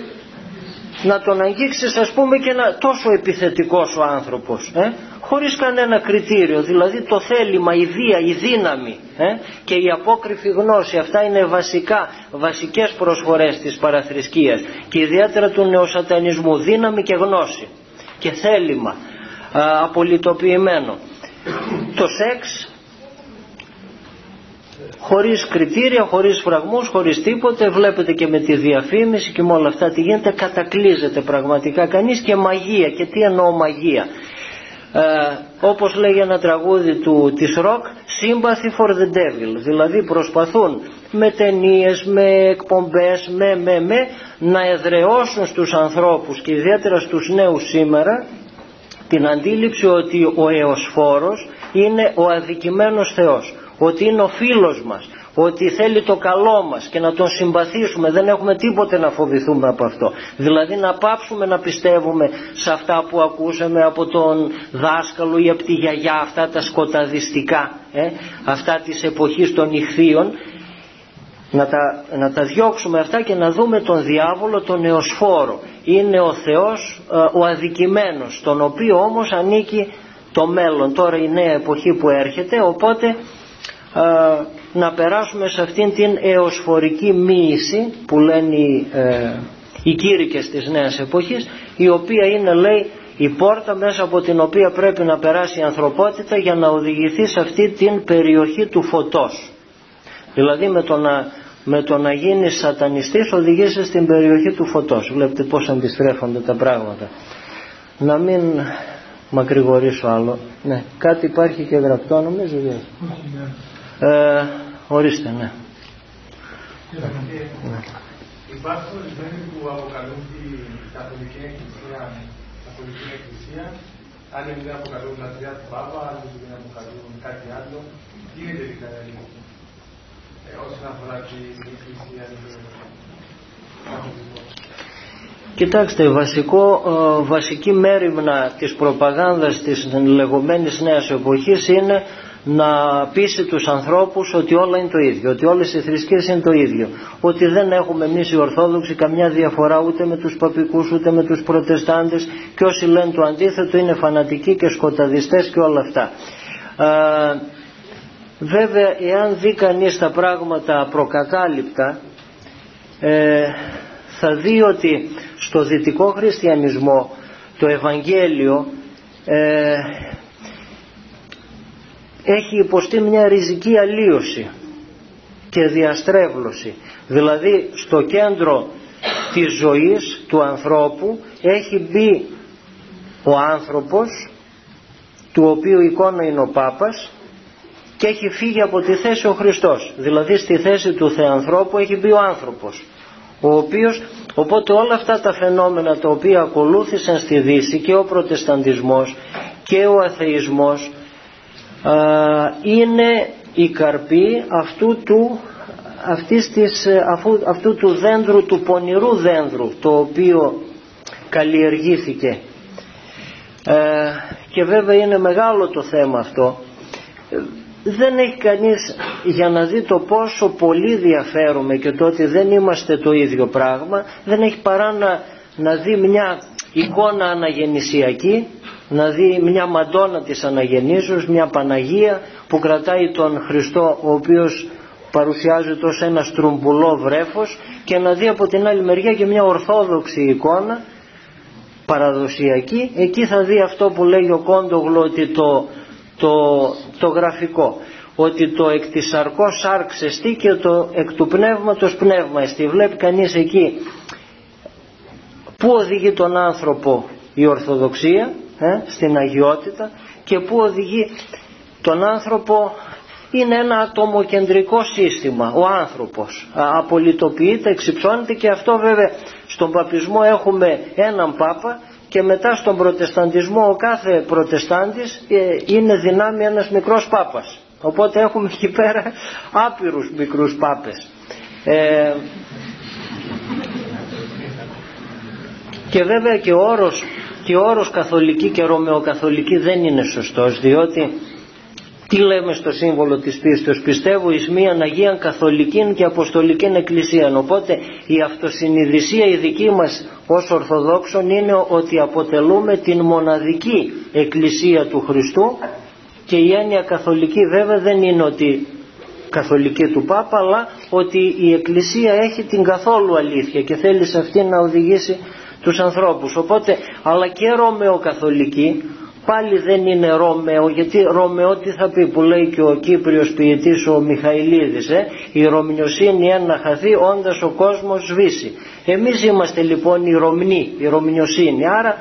να τον αγγίξεις ας πούμε και να τόσο επιθετικός ο άνθρωπος ε, χωρίς κανένα κριτήριο. Δηλαδή το θέλημα, η βία, η δύναμη ε, και η απόκριφη γνώση αυτά είναι βασικά, βασικές προσφορές της παραθρησκείας. Και ιδιαίτερα του νεοσατανισμού δύναμη και γνώση και θέλημα α, απολυτοποιημένο. Το σεξ χωρίς κριτήρια, χωρίς φραγμούς, χωρίς τίποτε. Βλέπετε και με τη διαφήμιση και με όλα αυτά τι γίνεται. Κατακλείζεται πραγματικά κανείς και μαγεία. Και τι εννοώ μαγεία. Ε, όπως λέγει ένα τραγούδι του, της ροκ sympathy for the devil δηλαδή προσπαθούν με ταινίες, με εκπομπές με, με, με να εδραιώσουν στους ανθρώπους και ιδιαίτερα στους νέους σήμερα την αντίληψη ότι ο εωσφόρος είναι ο αδικημένος Θεός ότι είναι ο φίλος μας ότι θέλει το καλό μας και να τον συμπαθήσουμε. Δεν έχουμε τίποτε να φοβηθούμε από αυτό. Δηλαδή να πάψουμε να πιστεύουμε σε αυτά που ακούσαμε από τον δάσκαλο ή από τη γιαγιά αυτά τα σκοταδιστικά ε, αυτά της εποχής των ηχθείων. Να τα, να τα διώξουμε αυτά και να δούμε τον διάβολο τον εωσφόρο. Είναι ο Θεός ε, ο αδικημένος τον οποίο όμως ανήκει το μέλλον. Τώρα η νέα εποχή που έρχεται οπότε ε, να περάσουμε σε αυτήν την εωσφορική μοίηση που λένε οι, ε, οι κήρυκες της νέας εποχής η οποία είναι λέει η πόρτα μέσα από την οποία πρέπει να περάσει η ανθρωπότητα για να οδηγηθεί σε αυτή την περιοχή του φωτός. Δηλαδή με το να, με το να γίνεις σατανιστής οδηγείσαι στην περιοχή του φωτός. Βλέπετε πως αντιστρέφονται τα πράγματα. Να μην μακρηγορήσω άλλο. Ναι, κάτι υπάρχει και γραπτό νομίζω ε, ορίστε, ναι. ναι. Υπάρχουν ορισμένοι που αποκαλούν την Καθολική Εκκλησία, Καθολική Εκκλησία, άλλοι δεν αποκαλούν λατρεία του Πάπα, άλλοι δεν αποκαλούν κάτι άλλο. Τι είναι δηλαδή ε, όσον αφορά την Εκκλησία Κοιτάξτε, βασικό, ε, βασική μέρημνα της προπαγάνδας της λεγόμενης νέας εποχής είναι να πείσει τους ανθρώπους ότι όλα είναι το ίδιο, ότι όλες οι θρησκείες είναι το ίδιο, ότι δεν έχουμε εμείς οι Ορθόδοξοι καμιά διαφορά ούτε με τους παπικούς ούτε με τους προτεστάντες και όσοι λένε το αντίθετο είναι φανατικοί και σκοταδιστές και όλα αυτά. βέβαια εάν δει κανείς τα πράγματα προκατάληπτα ε, θα δει ότι στο δυτικό χριστιανισμό το Ευαγγέλιο ε, έχει υποστεί μια ριζική αλλίωση και διαστρέβλωση. Δηλαδή στο κέντρο της ζωής του ανθρώπου έχει μπει ο άνθρωπος του οποίου εικόνα είναι ο Πάπας και έχει φύγει από τη θέση ο Χριστός. Δηλαδή στη θέση του Θεανθρώπου έχει μπει ο άνθρωπος ο οποίος οπότε όλα αυτά τα φαινόμενα τα οποία ακολούθησαν στη Δύση και ο Προτεσταντισμός και ο Αθεισμός είναι η καρπή αυτού του αυτής της, ε, αφού, αυτού του δέντρου, του πονηρού δέντρου το οποίο καλλιεργήθηκε. Ε, και βέβαια είναι μεγάλο το θέμα αυτό. Δεν έχει κανείς για να δει το πόσο πολύ διαφέρουμε και το ότι δεν είμαστε το ίδιο πράγμα δεν έχει παρά να, να δει μια εικόνα αναγεννησιακή να δει μια μαντόνα της αναγεννήσεως μια Παναγία που κρατάει τον Χριστό ο οποίος παρουσιάζεται ως ένας στρουμπουλό βρέφος και να δει από την άλλη μεριά και μια ορθόδοξη εικόνα παραδοσιακή. Εκεί θα δει αυτό που λέει ο Κόντογλου ότι το, το, το γραφικό ότι το εκ της σαρκός σάρξ εστί και το εκ του πνεύματος πνεύμα εστί. Βλέπει κανείς εκεί πού οδηγεί τον άνθρωπο η Ορθοδοξία; Ε, στην αγιότητα και πού οδηγεί τον άνθρωπο είναι ένα ατομοκεντρικό σύστημα ο άνθρωπος. Απολυτοποιείται, εξυψώνεται και αυτό βέβαια στον παπισμό έχουμε έναν πάπα και μετά στον προτεσταντισμό ο κάθε προτεστάντης ε, είναι δυνάμει ένας μικρός πάπας. Οπότε έχουμε εκεί πέρα άπειρους μικρούς πάπες. Ε, και βέβαια και ο όρος, και ο όρος καθολική και ρωμαιοκαθολική δεν είναι σωστός διότι τι λέμε στο σύμβολο της πίστεως; Πιστεύω εις μίαν Αγίαν Καθολική και Αποστολική Εκκλησία οπότε η αυτοσυνειδησία η δική μας ως Ορθοδόξων είναι ότι αποτελούμε την μοναδική Εκκλησία του Χριστού και η έννοια καθολική βέβαια δεν είναι ότι καθολική του Πάπα αλλά ότι η Εκκλησία έχει την καθόλου αλήθεια και θέλει σε αυτή να οδηγήσει τους ανθρώπους. Οπότε αλλά και ρωμαιοκαθολική πάλι δεν είναι Ρωμαίο γιατί Ρωμαίο τι θα πει που λέει και ο Κύπριος ποιητής ο Μιχαηλίδης ε; η Ρωμιοσύνη ένα χαθεί όντας ο κόσμος σβήσει εμείς είμαστε λοιπόν οι Ρωμνοί η Ρωμιοσύνη άρα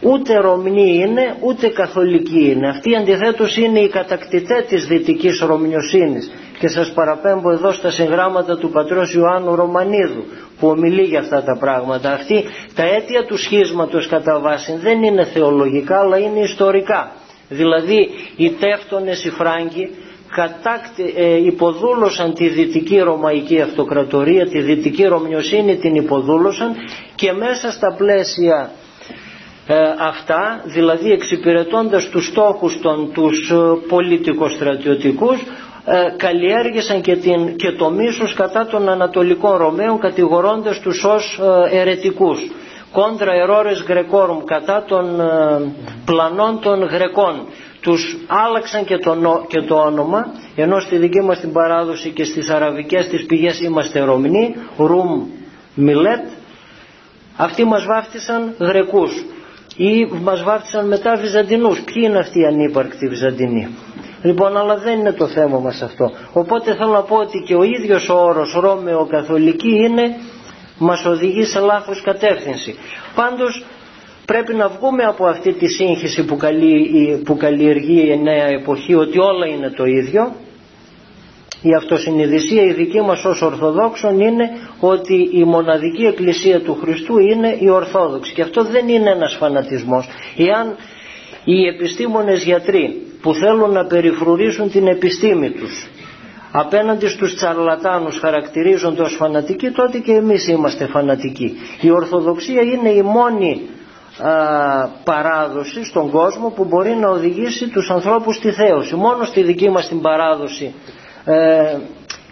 ούτε Ρωμνοί είναι ούτε Καθολικοί είναι. Αυτοί αντιθέτως είναι οι κατακτητές της δυτικής Ρωμιοσύνης και σας παραπέμπω εδώ στα συγγράμματα του πατρός Ιωάννου Ρωμανίδου που ομιλεί για αυτά τα πράγματα. Αυτή τα αίτια του σχίσματος κατά βάση δεν είναι θεολογικά αλλά είναι ιστορικά. Δηλαδή οι τεύτονες οι Φράγκοι κατάκτη, ε, υποδούλωσαν τη δυτική ρωμαϊκή αυτοκρατορία, τη δυτική ρωμιοσύνη την υποδούλωσαν και μέσα στα πλαίσια ε, αυτά, δηλαδή εξυπηρετώντας τους στόχους των τους ε, πολιτικο-στρατιωτικούς ε, καλλιέργησαν και, την, και το μίσος κατά των Ανατολικών Ρωμαίων κατηγορώντας τους ως ε, ερετικούς κόντρα ερώρες γρεκόρμ κατά των ε, πλανών των Γρεκών. Τους άλλαξαν και το, και το όνομα ενώ στη δική μας την παράδοση και στις αραβικές τις πηγές είμαστε Ρωμνοί Ρουμ Μιλέτ. Αυτοί μας βάφτισαν Γρεκούς ή μας βάφτισαν μετά Βυζαντινούς. Ποιοι είναι αυτοί οι ανύπαρκτοι Βυζαντινοί; Λοιπόν, αλλά δεν είναι το θέμα μας αυτό. Οπότε θέλω να πω ότι και ο ίδιος ο όρος Ρώμαιο Καθολική είναι, μας οδηγεί σε λάθος κατεύθυνση. Πάντως πρέπει να βγούμε από αυτή τη σύγχυση που, που καλλιεργεί η νέα εποχή ότι όλα είναι το ίδιο. Η αυτοσυνειδησία η δική μας ως Ορθοδόξων είναι ότι η μοναδική εκκλησία του Χριστού είναι η Ορθόδοξη και αυτό δεν είναι ένας φανατισμός. Εάν οι επιστήμονες γιατροί που θέλουν να περιφρουρήσουν την επιστήμη τους. Απέναντι στους τσαρλατάνους χαρακτηρίζονται ως φανατικοί τότε και εμείς είμαστε φανατικοί. Η Ορθοδοξία είναι η μόνη α, παράδοση στον κόσμο που μπορεί να οδηγήσει τους ανθρώπους στη θέωση. Μόνο στη δική μας την παράδοση ε,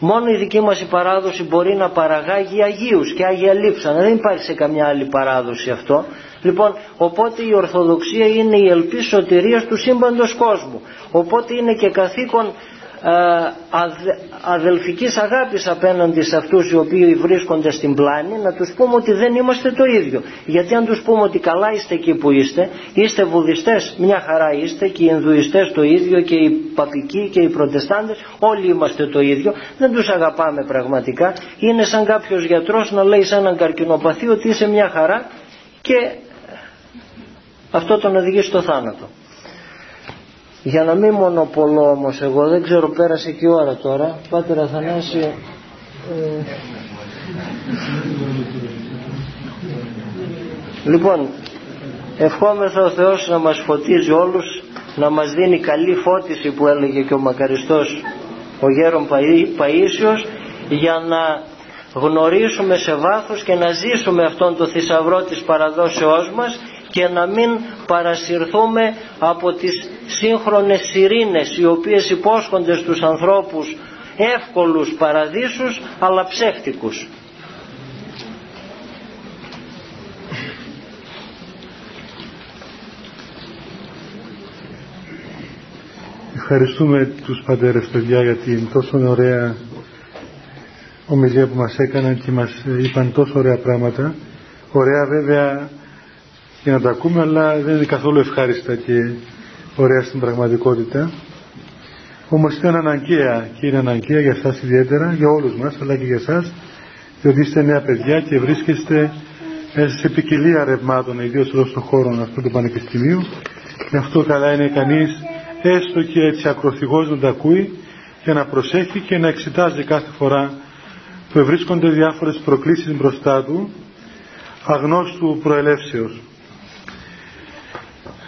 μόνο η δική μας η παράδοση μπορεί να παραγάγει Αγίους και Άγια Λείψανα δεν υπάρχει σε καμιά άλλη παράδοση αυτό Λοιπόν, οπότε η Ορθοδοξία είναι η ελπίς σωτηρίας του σύμπαντος κόσμου. Οπότε είναι και καθήκον ε, αδελφικής αγάπης απέναντι σε αυτούς οι οποίοι βρίσκονται στην πλάνη να τους πούμε ότι δεν είμαστε το ίδιο γιατί αν τους πούμε ότι καλά είστε εκεί που είστε είστε βουδιστές μια χαρά είστε και οι Ινδουιστές το ίδιο και οι παπικοί και οι προτεστάντες όλοι είμαστε το ίδιο δεν τους αγαπάμε πραγματικά είναι σαν κάποιος γιατρός να λέει σε έναν καρκινοπαθή ότι είσαι μια χαρά και αυτό τον οδηγεί στο θάνατο. Για να μην μονοπολώ όμως εγώ, δεν ξέρω πέρασε και η ώρα τώρα, Πάτερ Αθανάση, ε, λοιπόν, ευχόμεθα ο Θεός να μας φωτίζει όλους, να μας δίνει καλή φώτιση που έλεγε και ο μακαριστός ο γέρον Παΐσιος για να γνωρίσουμε σε βάθος και να ζήσουμε αυτόν το θησαυρό της παραδόσεώς μας και να μην παρασυρθούμε από τις σύγχρονες σιρήνες οι οποίες υπόσχονται στους ανθρώπους εύκολους παραδείσους αλλά ψεύτικους. Ευχαριστούμε τους πατέρες παιδιά για την τόσο ωραία ομιλία που μας έκαναν και μας είπαν τόσο ωραία πράγματα. Ωραία βέβαια για να τα ακούμε αλλά δεν είναι καθόλου ευχάριστα και ωραία στην πραγματικότητα. Όμως είναι αναγκαία και είναι αναγκαία για εσάς ιδιαίτερα, για όλους μας αλλά και για εσάς διότι είστε νέα παιδιά και βρίσκεστε σε ποικιλία ρευμάτων ιδίως εδώ στον χώρο αυτού του πανεπιστημίου και αυτό καλά είναι κανείς έστω και έτσι ακροθυγός να τα ακούει και να προσέχει και να εξετάζει κάθε φορά που βρίσκονται διάφορες προκλήσεις μπροστά του αγνώστου προελεύσεως.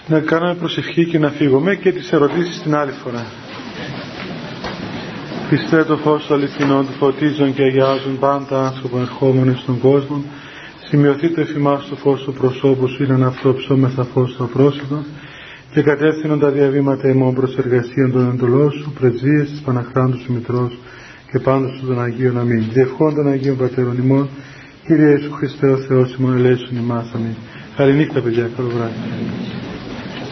Να κάνουμε προσευχή και να φύγουμε και τις ερωτήσεις την άλλη φορά. Πιστέ το φως του αληθινών του φωτίζουν και αγιάζουν πάντα άνθρωπο ερχόμενο στον κόσμο. Σημειωθεί το εφημάς το φως του προσώπου σου, είναι αυτό ψώμεθα φως στο πρόσωπο και κατεύθυνον τα διαβήματα ημών προς εργασία των εντολών σου, πρεσβείες της Παναχράντου σου Μητρός και πάντως σου των Αγίων Αμήν. Διευχών των Αγίων Πατέρων ημών, Κύριε Ιησού Χριστέ ο Θεός ημών ελέησον ημάς Αμήν. Καληνύχτα παιδιά, καλό βράδυ.